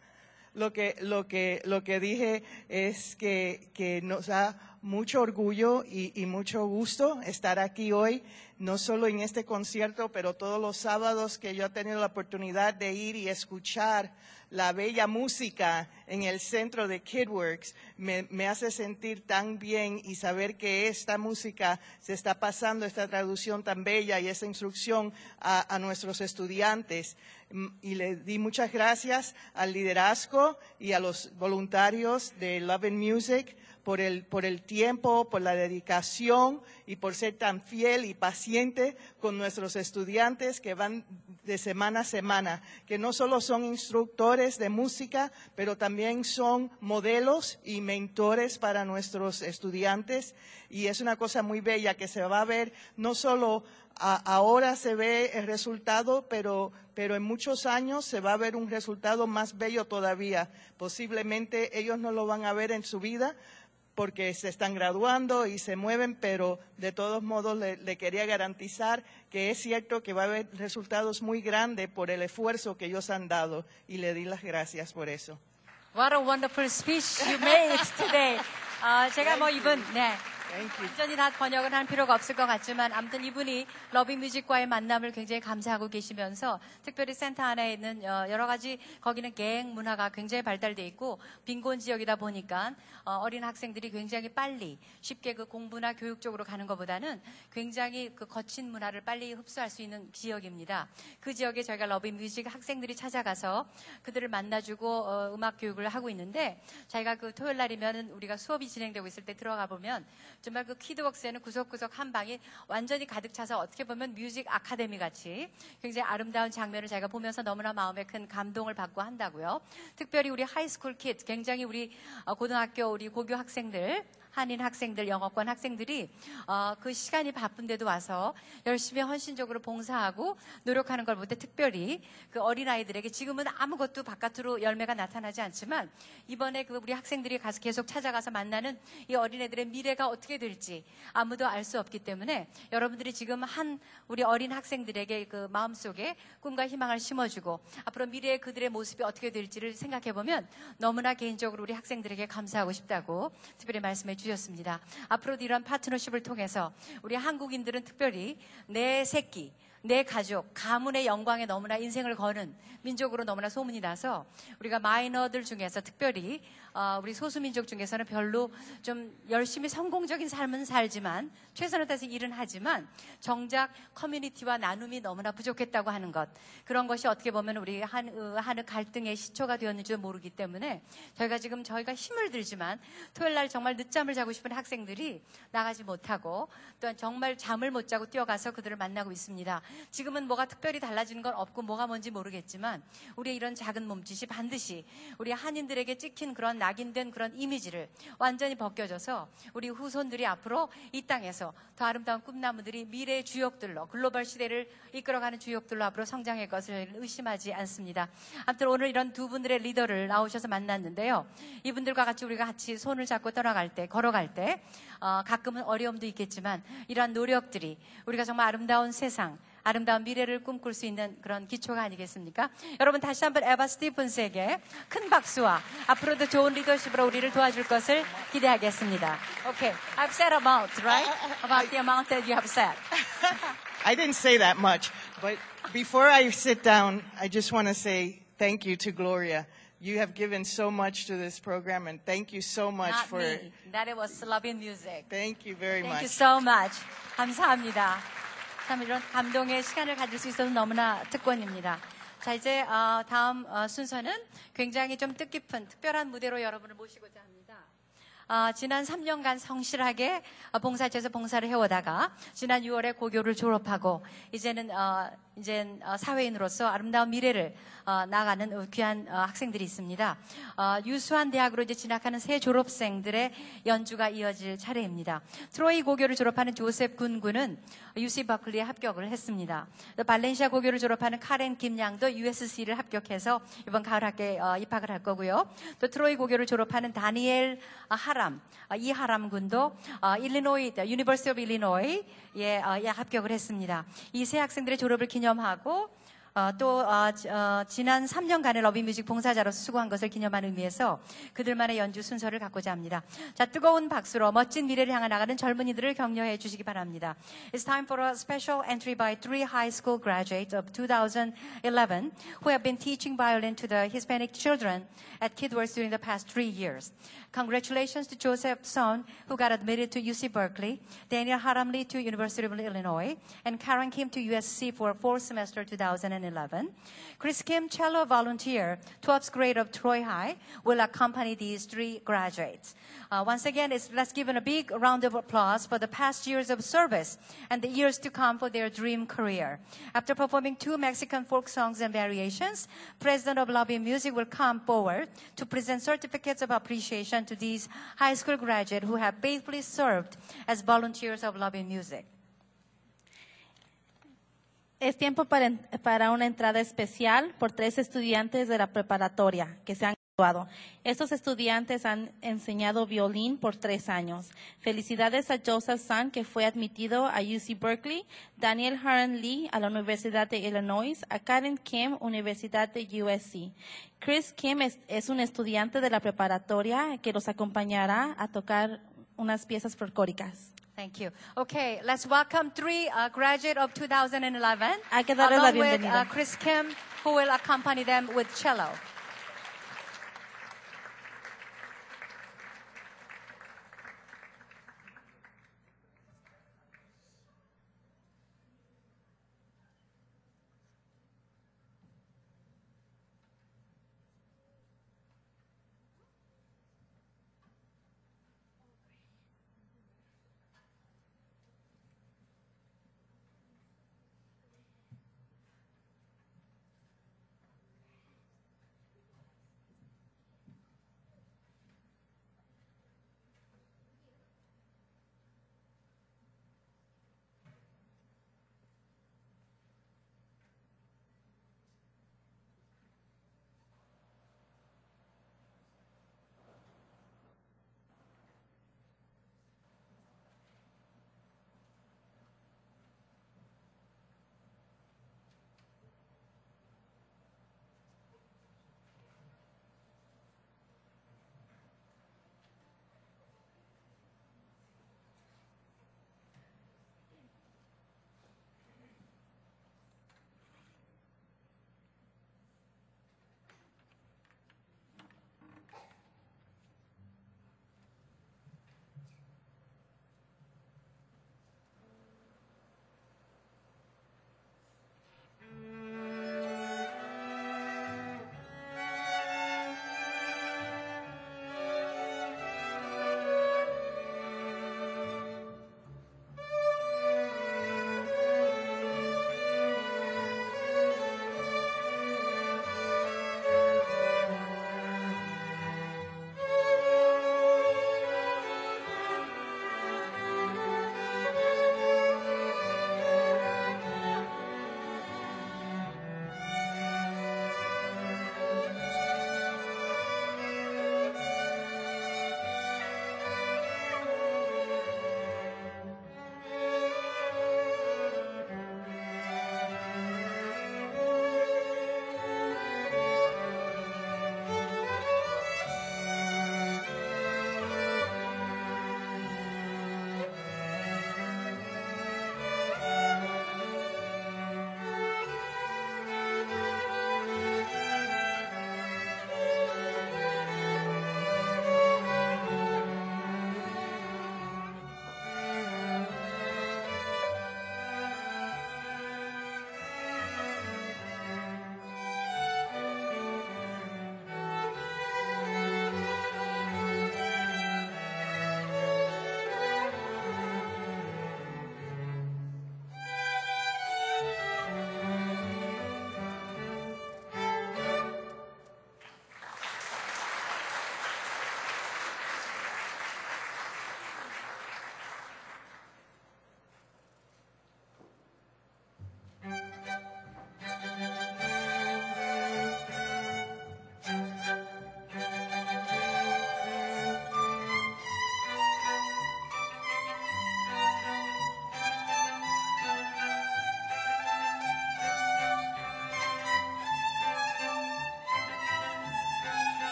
lo que, lo que, lo que dije es que, que nos da mucho orgullo y, mucho gusto estar aquí hoy, no solo en este concierto, pero todos los sábados que yo he tenido la oportunidad de ir y escuchar la bella música en el centro de KidWorks, me, me hace sentir tan bien y saber que esta música se está pasando, esta traducción tan bella y esta instrucción a, a nuestros estudiantes. Mm, Y le di muchas gracias al liderazgo y a los voluntarios de Love and Music por el, por el tiempo, por la dedicación y por ser tan fiel y paciente con nuestros estudiantes que van de semana a semana, que no solo son instructores de música, pero también son modelos y mentores para nuestros estudiantes. Y es una cosa muy bella que se va a ver no solo ahora se ve el resultado, pero, pero en muchos años se va a ver un resultado más bello todavía. Posiblemente ellos no lo van a ver en su vida porque se están graduando y se mueven, pero de todos modos le, le quería garantizar que es cierto que va a haber resultados muy grandes por el esfuerzo que ellos han dado y le di las gracias por eso. What a wonderful speech you made today. 아, 제가 뭐 이분, 네. Thank you. 완전히 다 번역을 할 필요가 없을 것 같지만 아무튼 이분이 러빙뮤직과의 만남을 굉장히 감사하고 계시면서 특별히 센터 안에 있는 어, 여러 가지 거기는 갱 문화가 굉장히 발달돼 있고 빈곤 지역이다 보니까 어, 어린 학생들이 굉장히 빨리 쉽게 그 공부나 교육 쪽으로 가는 것보다는 굉장히 그 거친 문화를 빨리 흡수할 수 있는 지역입니다. 그 지역에 저희가 Love in Music 학생들이 찾아가서 그들을 만나주고 어, 음악 교육을 하고 있는데 저희가 그 토요일 날이면 우리가 수업이 진행되고 있을 때 들어가 보면 정말 그 KidWorks에는 구석구석 한 방이 완전히 가득 차서 어떻게 보면 music academy 같이 굉장히 아름다운 장면을 제가 보면서 너무나 마음에 큰 감동을 받고 한다고요. 특별히 우리 high school kid, 굉장히 우리 어, 고등학교 우리 고교 학생들 한인 학생들, 영어권 학생들이 어, 그 시간이 바쁜데도 와서 열심히 헌신적으로 봉사하고 노력하는 걸 볼 때 특별히 그 어린아이들에게 지금은 아무것도 바깥으로 열매가 나타나지 않지만 이번에 그 우리 학생들이 가서 계속 찾아가서 만나는 이 어린애들의 미래가 어떻게 될지 아무도 알 수 없기 때문에 여러분들이 지금 한 우리 어린 학생들에게 그 마음속에 꿈과 희망을 심어주고 앞으로 미래의 그들의 모습이 어떻게 될지를 생각해 보면 너무나 개인적으로 우리 학생들에게 감사하고 싶다고 특별히 말씀해 주셨습니다. 앞으로도 이런 파트너십을 통해서 우리 한국인들은 특별히 내 새끼, 내 가족, 가문의 영광에 너무나 인생을 거는 민족으로 너무나 소문이 나서 우리가 마이너들 중에서 특별히 어, 우리 소수민족 중에서는 별로 좀 열심히 성공적인 삶은 살지만 최선을 다해서 일은 하지만 정작 커뮤니티와 나눔이 너무나 부족했다고 하는 것 그런 것이 어떻게 보면 우리 한, 어, 한의 갈등의 시초가 되었는지도 모르기 때문에 저희가 지금 저희가 힘을 들지만 토요일 날 정말 늦잠을 자고 싶은 학생들이 나가지 못하고 또한 정말 잠을 못 자고 뛰어가서 그들을 만나고 있습니다. 지금은 뭐가 특별히 달라지는 건 없고 뭐가 뭔지 모르겠지만 우리의 이런 작은 몸짓이 반드시 우리 한인들에게 찍힌 그런 낙인된 그런 이미지를 완전히 벗겨져서 우리 후손들이 앞으로 이 땅에서 더 아름다운 꿈나무들이 미래의 주역들로 글로벌 시대를 이끌어가는 주역들로 앞으로 성장할 것을 의심하지 않습니다. 아무튼 오늘 이런 두 분들의 리더를 나오셔서 만났는데요. 이분들과 같이 우리가 같이 손을 잡고 떠나갈 때, 걸어갈 때, 어, 가끔은 어려움도 있겠지만 이러한 노력들이 우리가 정말 아름다운 세상, 아름다운 미래를 꿈꿀 수 있는 그런 기초가 아니겠습니까? 여러분 다시 한번 에바 스티븐스에게 큰 박수와 앞으로도 좋은 리더십으로 우리를 도와줄 것을 기대하겠습니다. Okay, I've said amount, right? About the amount that you have said. I didn't say that much, but before I sit down, I just want to say thank you to Gloria. You have given so much to this program, and thank you so much Not for. me. That it was loving music. Thank you very Thank you much. so much. 감사합니다. 참 이런 감동의 시간을 가질 수 있어서 너무나 특권입니다. 자 이제 어, 다음 어, 순서는 굉장히 좀 뜻깊은 특별한 무대로 여러분을 모시고자 합니다. 어, 지난 3년간 성실하게 어, 봉사처에서 봉사를 해오다가 지난 6월에 고교를 졸업하고 이제는 어, 이제 어, 사회인으로서 아름다운 미래를 어, 나가는 귀한 어, 학생들이 있습니다. 어, 유수한 대학으로 이제 진학하는 새 졸업생들의 연주가 이어질 차례입니다. 트로이 고교를 졸업하는 조셉 군군은 UC 버클리에 합격을 했습니다. 또 발렌시아 고교를 졸업하는 카렌 김양도 USC를 합격해서 이번 가을 학교에 어, 입학을 할 거고요. 또 트로이 고교를 졸업하는 다니엘 아, 하람, 아, 이하람 군도 어, 일리노이, University of Illinois 에 어, 예, 합격을 했습니다. 이 세 학생들의 졸업을 기념하고 어, 또 어, 지- 어, 지난 3년간의 Love-in-Music 봉사자로서 수고한 것을 기념하는 의미에서 그들만의 연주 순서를 갖고자 합니다. 자 뜨거운 박수로 멋진 미래를 향해 나가는 젊은이들을 격려해 주시기 바랍니다. It's time for a special entry by three high school graduates of 2011 who have been teaching violin to the Hispanic children at Kidworth during the past three years. Congratulations to Joseph Son, who got admitted to UC Berkeley, Daniel Haramli to University of Illinois, and Karen Kim to USC for fourth semester 2011. Chris Kim, cello volunteer, 12th grade of Troy High, will accompany these three graduates. Uh, once again, let's give them a big round of applause for the past years of service and the years to come for their dream career. After performing two Mexican folk songs and variations, President of Lobby Music will come forward to present certificates of appreciation to these high school graduates who have faithfully served as volunteers of Lobby Music. Es tiempo para, para una entrada especial por tres estudiantes de la preparatoria que se han graduado. Estos estudiantes han enseñado violín por tres años. Felicidades a Joseph Sun, que fue admitido a UC Berkeley, Daniel Haran Lee a la Universidad de Illinois, a Karen Kim, Universidad de USC. Chris Kim es, es un estudiante de la preparatoria que los acompañará a tocar unas piezas folclóricas. Thank you. Okay, let's welcome three uh, graduate of 2011, Hay que darles along with uh, Chris Kim, who will accompany them with cello.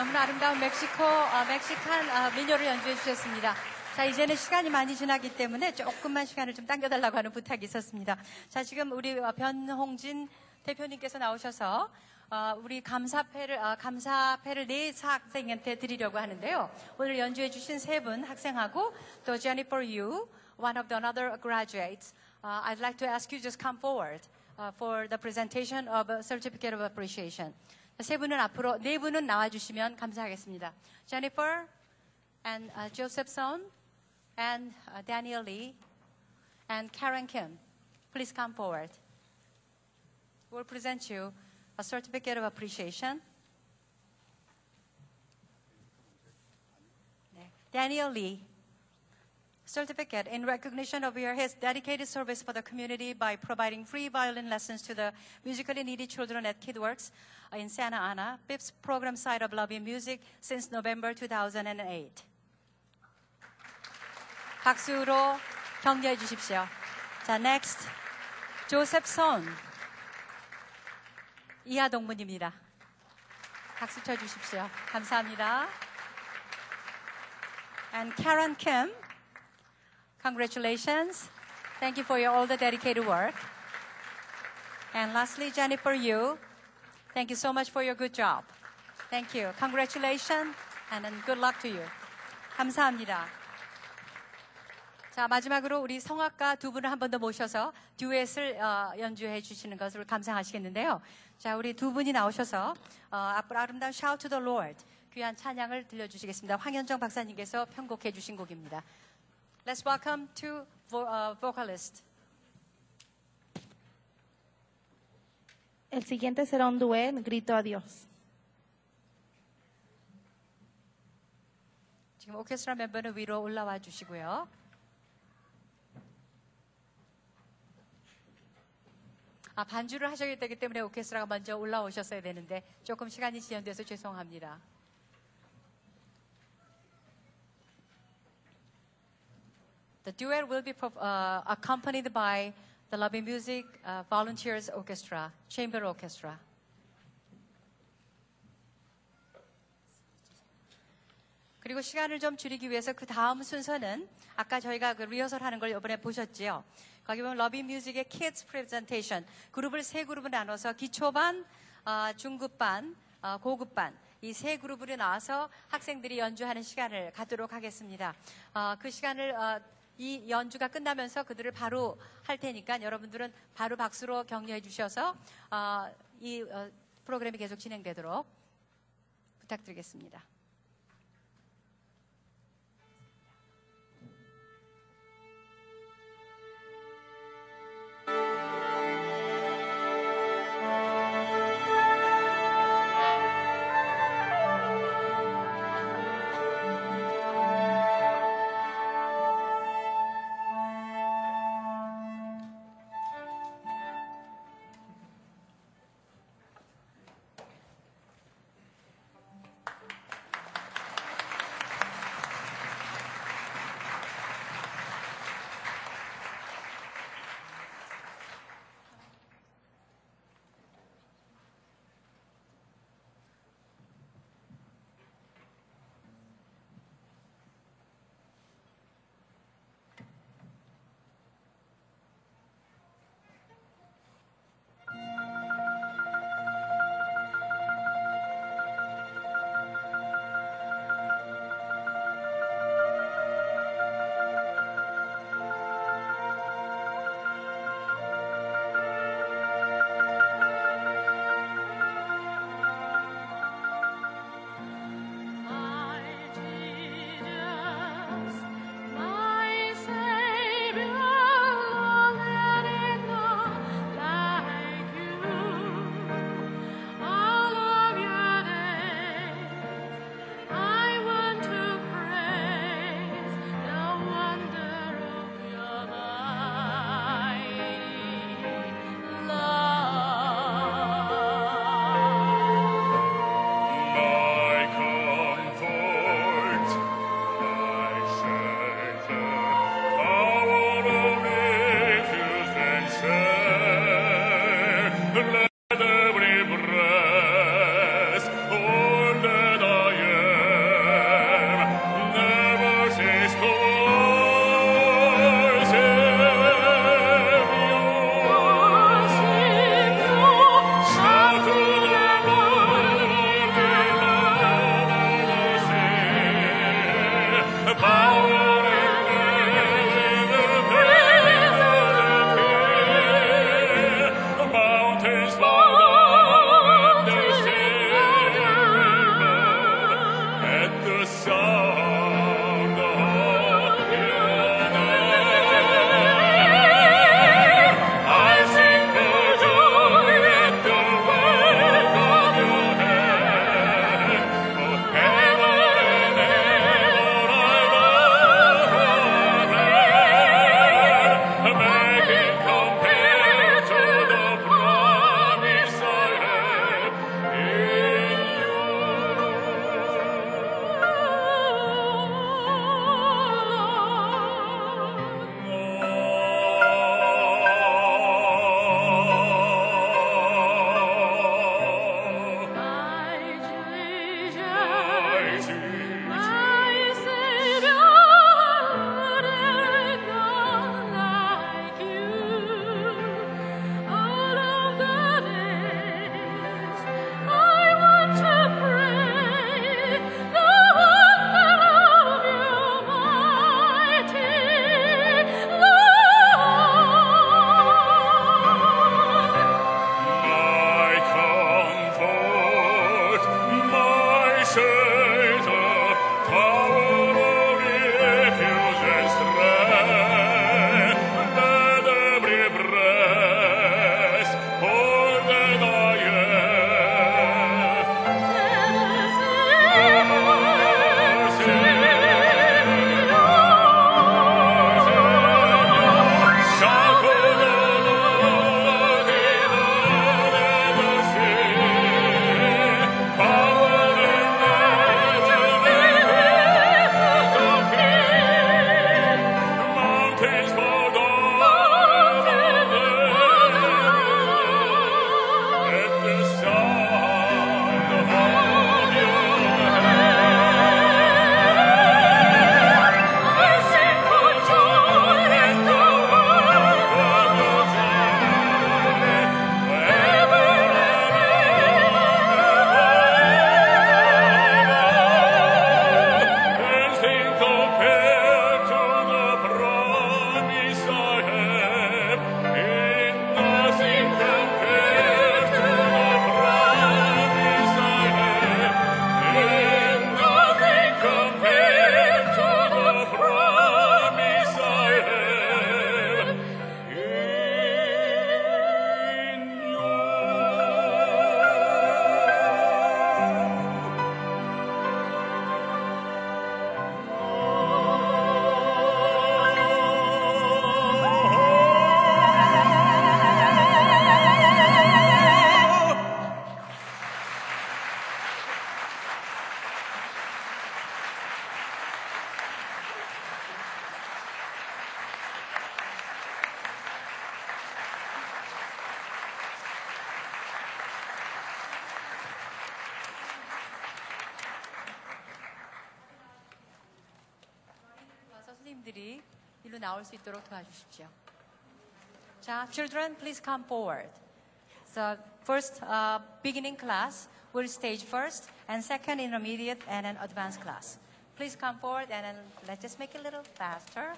너무나 아름다운 멕시코, 어, 멕시칸 어, 민요를 연주해 주셨습니다. 자, 이제는 시간이 많이 지나기 때문에 조금만 시간을 좀 당겨달라고 하는 부탁이 있었습니다. 자, 지금 우리 어, 변홍진 대표님께서 나오셔서 어, 우리 감사패를, 어, 감사패를 네 학생한테 드리려고 하는데요. 오늘 연주해 주신 세 분 학생하고 또 Jennifer Yu, one of the another graduates. Uh, I'd like to ask you just come forward uh, for the presentation of a certificate of appreciation. 세 분은 앞으로 네 분은 나와주시면 감사하겠습니다. Jennifer and uh, Joseph Son and uh, Daniel Lee and Karen Kim, please come forward. We'll present you a certificate of appreciation. 네. Daniel Lee, certificate in recognition of your his dedicated service for the community by providing free violin lessons to the musically needy children at KidWorks in Santa Ana, fifth program site of Love in Music since November 2008. 박수로 격려해 주십시오. 자, next. 조셉 손. 이하 동문입니다. 박수 쳐 주십시오. 감사합니다. And Karen Kim. Congratulations. Thank you for your, all the dedicated work. And lastly, Jennifer Yu. Thank you so much for your good job. Thank you. Congratulations and good luck to you. 감사합니다. 자, 마지막으로 우리 성악가 두 분을 한 번 더 모셔서 듀엣을 어, 연주해 주시는 것을 감상하시겠는데요. 자, 우리 두 분이 나오셔서 어, 앞으로 아름다운 Shout to the Lord 귀한 찬양을 들려주시겠습니다. 황현정 박사님께서 편곡해 주신 곡입니다. Let's welcome two vo- uh, vocalists. El siguiente será un duet, Grito a Dios. 지금 오케스트라 멤버는 위로 올라와 주시고요. 아, 반주를 하셔야 되기 때문에 오케스트라가 먼저 올라오셨어야 되는데 조금 시간이 지연돼서 죄송합니다. The duet will be uh, accompanied by the Love-in-Music uh, Volunteers Orchestra, Chamber Orchestra. 그리고 시간을 좀 줄이기 위해서 그 다음 순서는 아까 저희가 그 리허설 하는 걸 이번에 보셨지요. 거기 보면 Love-in-Music의 kids 프레젠테이션 그룹을 세 그룹으로 나눠서 기초반, 어, 중급반, 어, 고급반 이세 그룹으로 나와서 학생들이 연주하는 시간을 갖도록 하겠습니다. 어, 그 시간을 어, 이 연주가 끝나면서 그들을 바로 할 테니까 여러분들은 바로 박수로 격려해 주셔서 어, 이 어, 프로그램이 계속 진행되도록 부탁드리겠습니다. 나올 수 있도록 도와주십시오. 자, children, please come forward. So, first, uh, beginning class will stage first, and second, intermediate and an advanced class. Please come forward, and then let's just make it a little faster.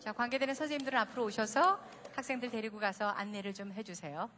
자, 관계되는 선생님들은 앞으로 오셔서 학생들 데리고 가서 안내를 좀 해주세요.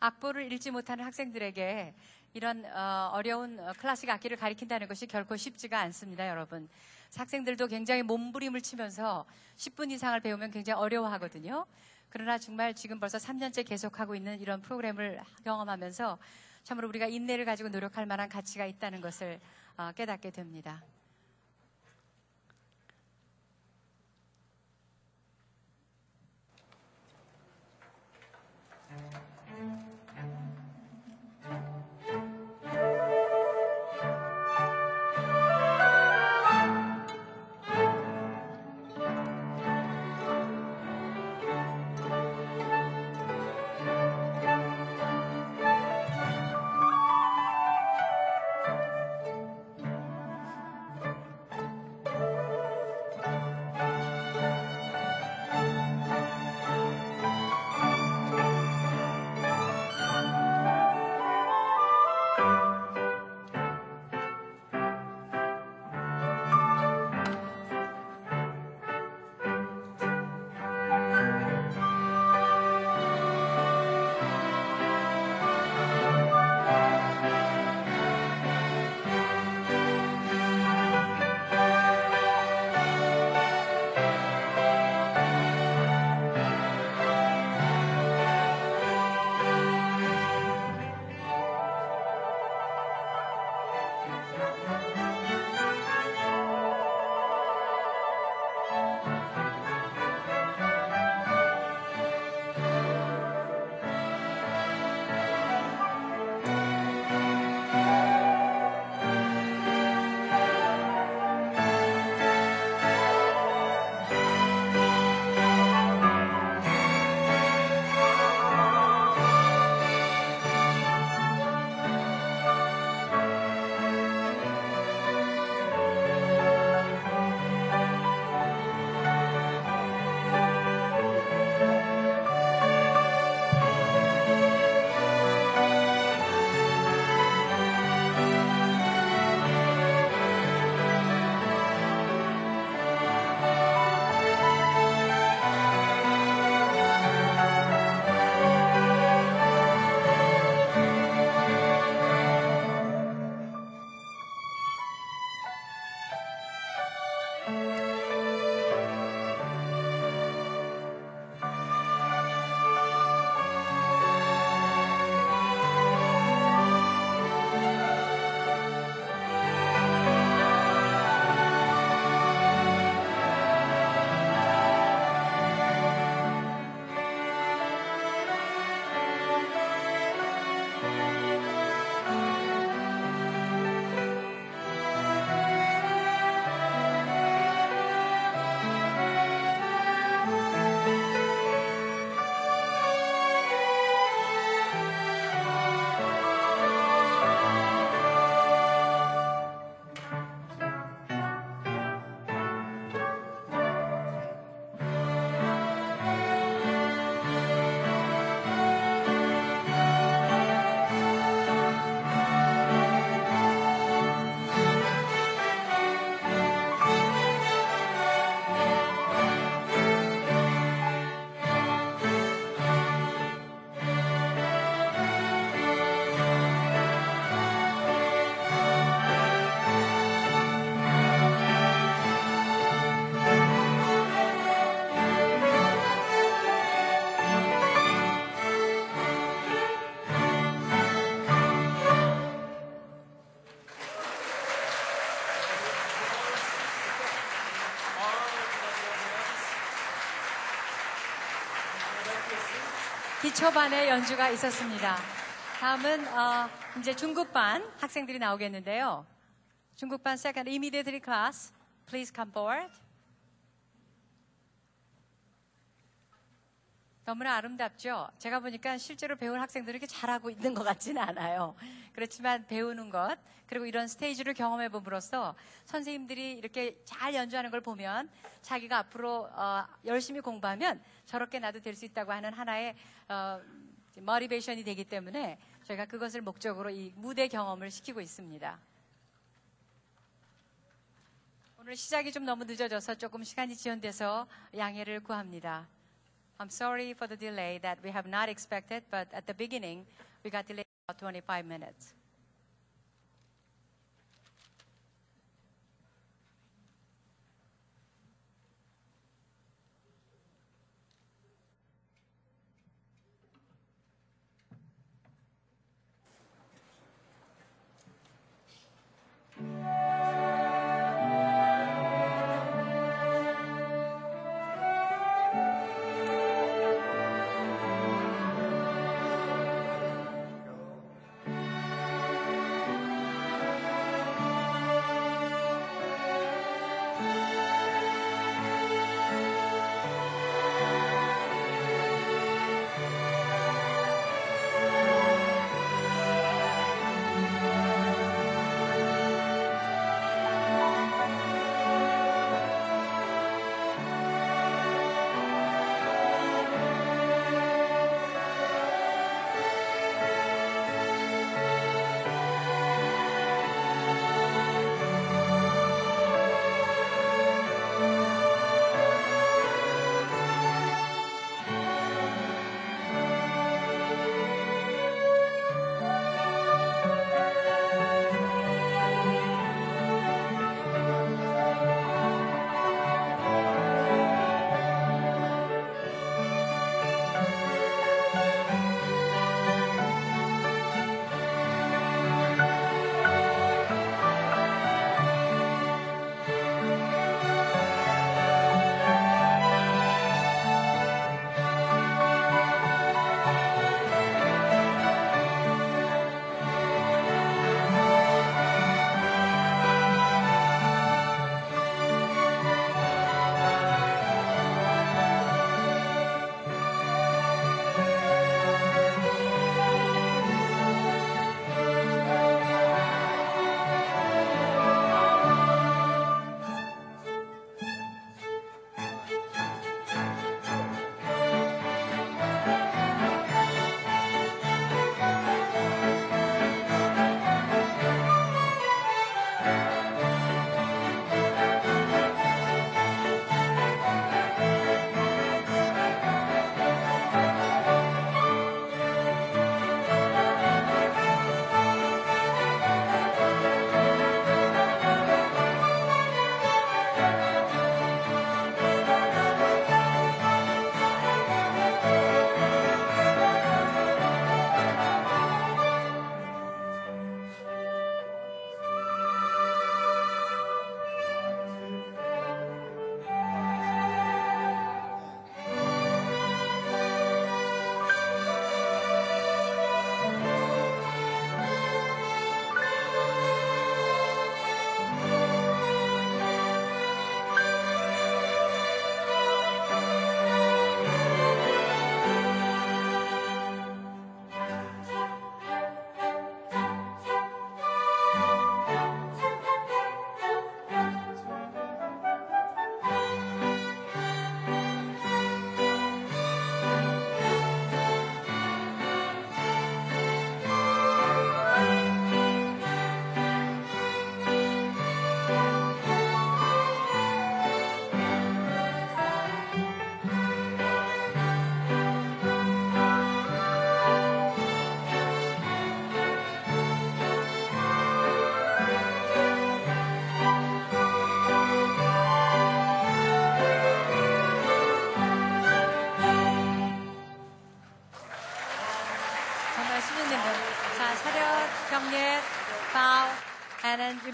악보를 읽지 못하는 학생들에게 이런 어, 어려운 어, 클래식 악기를 가리킨다는 것이 결코 쉽지가 않습니다, 여러분. 학생들도 굉장히 몸부림을 치면서 10분 이상을 배우면 굉장히 어려워하거든요. 그러나 정말 지금 벌써 3년째 계속하고 있는 이런 프로그램을 경험하면서 참으로 우리가 인내를 가지고 노력할 만한 가치가 있다는 것을 어, 깨닫게 됩니다. 기초반의 연주가 있었습니다. 다음은 어, 이제 중급반 학생들이 나오겠는데요. 중급반 second immediately class, please come forward. 너무나 아름답죠? 제가 보니까 실제로 배운 학생들이 이렇게 잘하고 있는 것 같지는 않아요. 그렇지만 배우는 것, 그리고 이런 스테이지를 경험해 봄으로써 선생님들이 이렇게 잘 연주하는 걸 보면 자기가 앞으로 어, 열심히 공부하면 저렇게 나도 될 수 있다고 하는 하나의 어, 머리베이션이 되기 때문에 저희가 그것을 목적으로 이 무대 경험을 시키고 있습니다. 오늘 시작이 좀 너무 늦어져서 조금 시간이 지연돼서 양해를 구합니다. I'm sorry for the delay that we have not expected, but at the beginning, we got delayed about 25 minutes. ああ。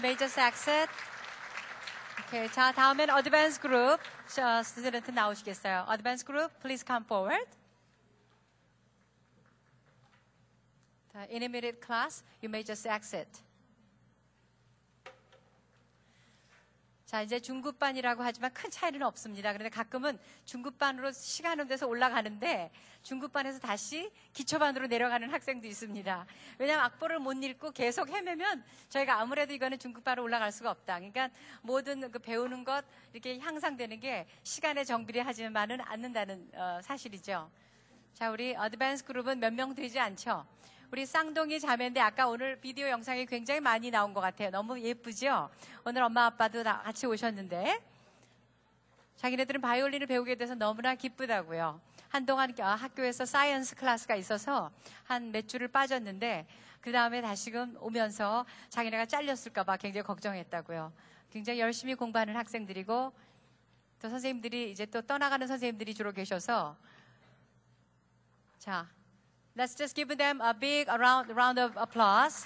Major success. Okay, 자, 다음엔 advance 그룹. 저 student 나오시겠어요. advance 그룹, please come forward. The intermediate class, you may just exit. 자, 이제 중급반이라고 하지만 큰 차이는 없습니다. 그런데 가끔은 중급반으로 시간은 돼서 올라가는데 중급반에서 다시 기초반으로 내려가는 학생도 있습니다. 왜냐하면 악보를 못 읽고 계속 헤매면 저희가 아무래도 이거는 중급반으로 올라갈 수가 없다. 그러니까 모든 그 배우는 것 이렇게 향상되는 게 시간에 정비례하지만은 않는다는 어, 사실이죠. 자, 우리 어드밴스 그룹은 몇 명 되지 않죠? 우리 쌍둥이 자매인데 아까 오늘 비디오 영상이 굉장히 많이 나온 것 같아요. 너무 예쁘죠? 오늘 엄마 아빠도 다 같이 오셨는데 자기네들은 바이올린을 배우게 돼서 너무나 기쁘다고요. 한동안 어, 학교에서 science class가 있어서 한 몇 주를 빠졌는데 그 다음에 다시금 오면서 자기네가 잘렸을까봐 굉장히 걱정했다고요. 굉장히 열심히 공부하는 학생들이고 또 선생님들이 이제 또 떠나가는 선생님들이 주로 계셔서 자, let's just give them a big round, round of applause.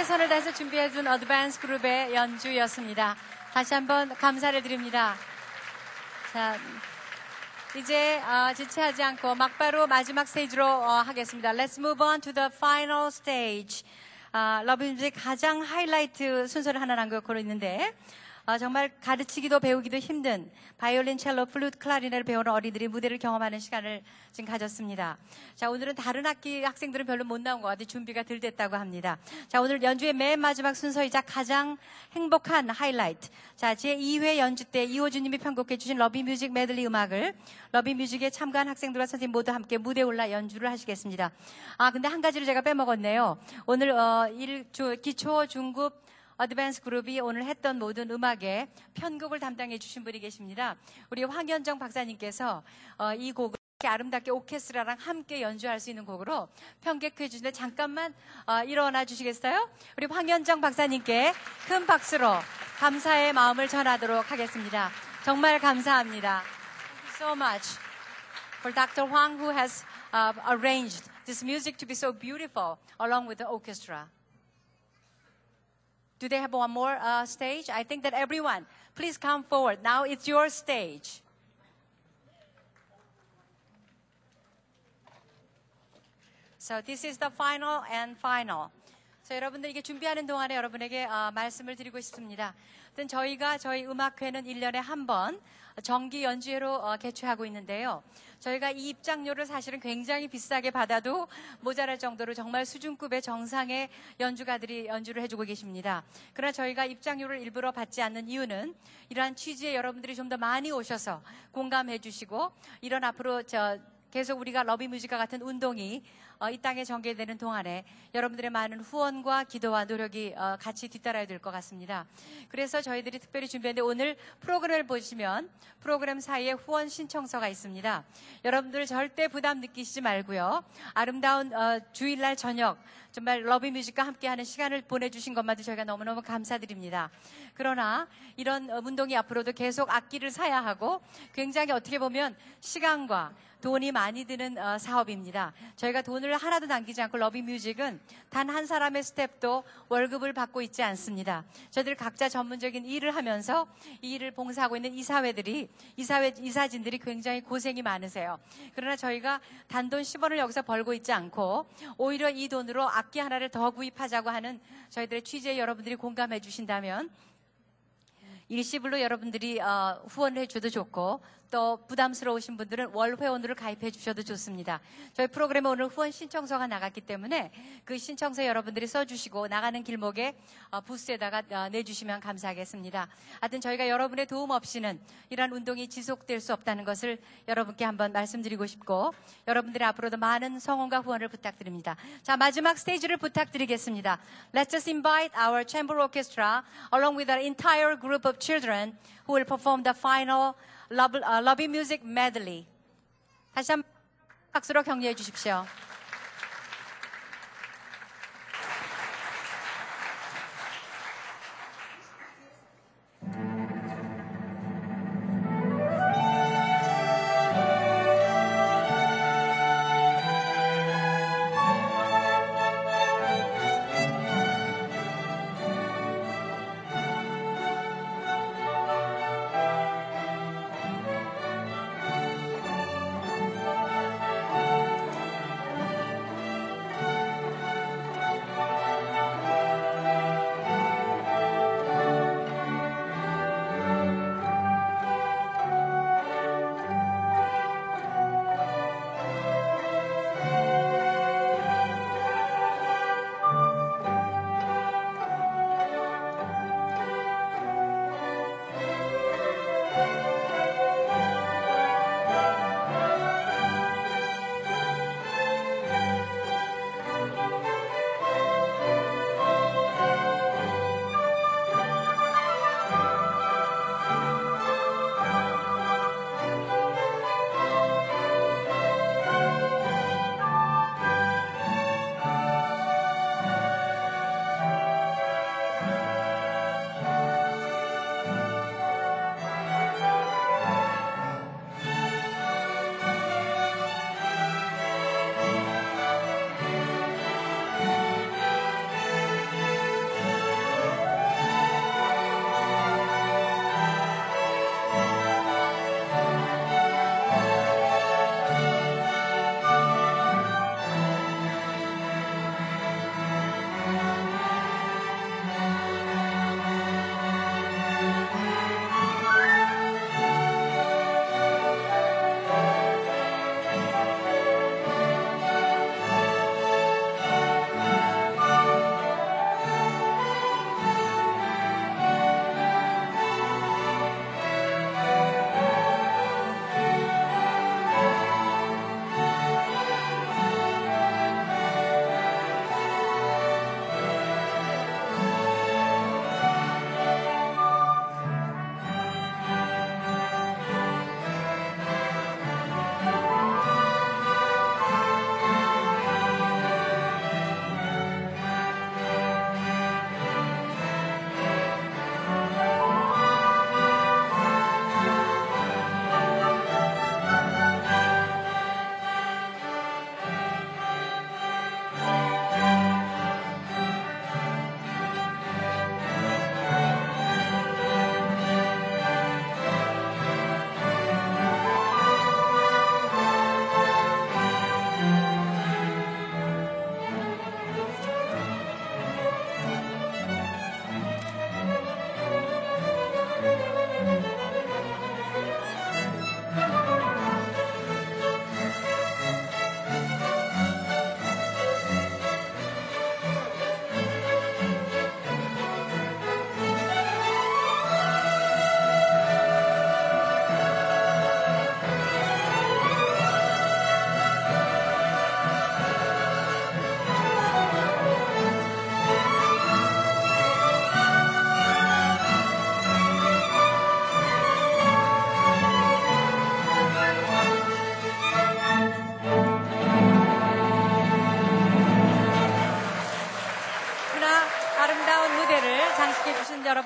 최선을 다해서 준비해준 advance 그룹의 연주였습니다. 다시 한번 감사를 드립니다. 자, 이제 어, 지체하지 않고 막바로 마지막 스테이지로 어, 하겠습니다. Let's move on to the final stage. 아, Love-in-Music 가장 하이라이트 순서를 하나 남겨놓고 있는데 어, 정말 가르치기도 배우기도 힘든 바이올린, 첼로, 플루트, 클라리넷을 배우는 어린이들이 무대를 경험하는 시간을 지금 가졌습니다. 자, 오늘은 다른 학기 학생들은 별로 못 나온 것 같아요. 준비가 덜 됐다고 합니다. 자, 오늘 연주의 맨 마지막 순서이자 가장 행복한 하이라이트. 자, 제 2회 연주 때 이호주님이 편곡해 주신 Love-in-Music 메들리 음악을 Love-in-Music에 참가한 학생들과 선생님 모두 함께 무대에 올라 연주를 하시겠습니다. 아, 근데 한 가지를 제가 빼먹었네요. 오늘 어, 일, 주, 기초, 중급, advance 그룹이 오늘 했던 모든 음악에 편곡을 담당해 주신 분이 계십니다. 우리 황현정 박사님께서 어, 이 곡을 이렇게 아름답게 오케스트라랑 함께 연주할 수 있는 곡으로 편곡해 주시는데 잠깐만 어, 일어나 주시겠어요? 우리 황현정 박사님께 큰 박수로 감사의 마음을 전하도록 하겠습니다. 정말 감사합니다. So much for Dr. Huang who has uh, arranged this music to be so beautiful along with the orchestra. Do they have one more uh, stage? I think that everyone, please come forward. Now it's your stage. So this is the final and final. 자, 여러분들 이게 준비하는 동안에 여러분에게 어, 말씀을 드리고 싶습니다. 하여튼 저희가 저희 음악회는 1년에 한 번 정기 연주회로 어, 개최하고 있는데요. 저희가 이 입장료를 사실은 굉장히 비싸게 받아도 모자랄 정도로 정말 수준급의 정상의 연주가들이 연주를 해주고 계십니다. 그러나 저희가 입장료를 일부러 받지 않는 이유는 이러한 취지에 여러분들이 좀 더 많이 오셔서 공감해 주시고 이런 앞으로 저 계속 우리가 러비뮤직과 같은 운동이 어, 이 땅에 전개되는 동안에 여러분들의 많은 후원과 기도와 노력이 어, 같이 뒤따라야 될 것 같습니다. 그래서 저희들이 특별히 준비했는데 오늘 프로그램을 보시면 프로그램 사이에 후원 신청서가 있습니다. 여러분들 절대 부담 느끼시지 말고요. 아름다운 어, 주일날 저녁 정말 러비뮤직과 함께하는 시간을 보내주신 것만도 저희가 너무너무 감사드립니다. 그러나 이런 어, 운동이 앞으로도 계속 악기를 사야 하고 굉장히 어떻게 보면 시간과 돈이 많이 드는 어, 사업입니다. 저희가 돈을 하나도 남기지 않고 러비 뮤직은 단 한 사람의 스텝도 월급을 받고 있지 않습니다. 저희들 각자 전문적인 일을 하면서 이 일을 봉사하고 있는 이사회들이 이사회 이사진들이 굉장히 고생이 많으세요. 그러나 저희가 단돈 10원을 여기서 벌고 있지 않고 오히려 이 돈으로 악기 하나를 더 구입하자고 하는 저희들의 취지에 여러분들이 공감해 주신다면 일시불로 여러분들이 어, 후원을 해줘도 좋고 또 부담스러우신 분들은 월 회원으로 가입해 주셔도 좋습니다. 저희 프로그램에 오늘 후원 신청서가 나갔기 때문에 그 신청서 여러분들이 써주시고 나가는 길목에 어, 부스에다가 어, 내주시면 감사하겠습니다. 하여튼 저희가 여러분의 도움 없이는 이러한 운동이 지속될 수 없다는 것을 여러분께 한번 말씀드리고 싶고 여러분들의 앞으로도 많은 성원과 후원을 부탁드립니다. 자 마지막 스테이지를 부탁드리겠습니다. Let's just invite our chamber orchestra along with our entire group of children who will perform the final love, uh, lobby music medley. 다시 한번 박수로 격려해 주십시오.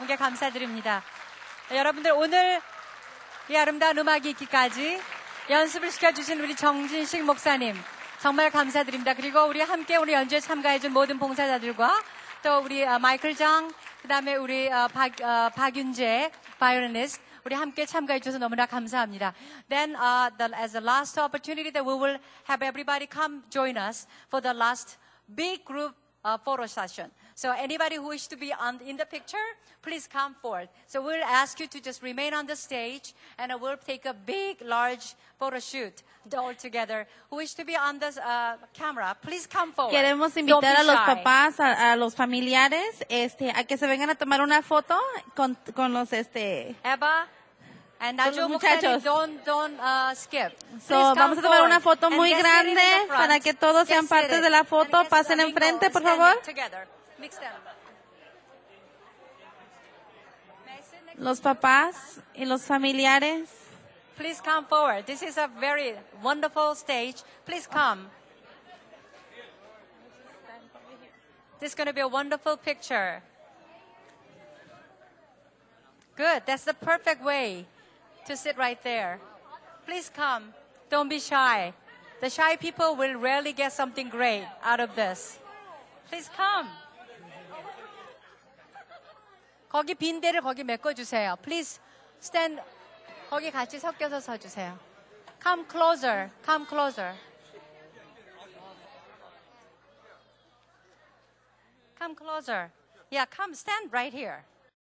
여러분께 감사드립니다. 여러분들 오늘 이 아름다운 음악이 있기까지 연습을 시켜주신 우리 정진식 목사님 정말 감사드립니다. 그리고 우리 함께 오늘 연주에 참가해준 모든 봉사자들과 또 우리 어, 마이클 장, 그 다음에 우리 어, 박, 어, 박윤재 바이올리니스트 우리 함께 참가해 주셔서 너무나 감사합니다. Then uh, the, as the last opportunity that we will have everybody come join us for the last big group uh, photo session. So anybody who wish to be on, in the picture, please come forward. So we'll ask you to just remain on the stage and we'll take a big, large photo shoot all together. Who wish to be on the uh, camera, please come forward. Queremos invitar a los papás, a, a los familiares, este, a que se vengan a tomar una foto con, con los, este, Eva and Nacho muchachos. don't, don't uh, skip. So, vamos a tomar una foto muy grande para que todos sean parte de la foto. Pasen enfrente, por favor. Mix them. May I sit Los papás y los familiares. Please come forward. This is a very wonderful stage. Please come. This is going to be a wonderful picture. Good. That's the perfect way to sit right there. Please come. Don't be shy. The shy people will rarely get something great out of this. Please come. 거기 빈 데를 거기 메꿔주세요. Please stand. 거기 같이 섞여서 서주세요. Come closer. Come closer. Come closer. Yeah, come stand right here.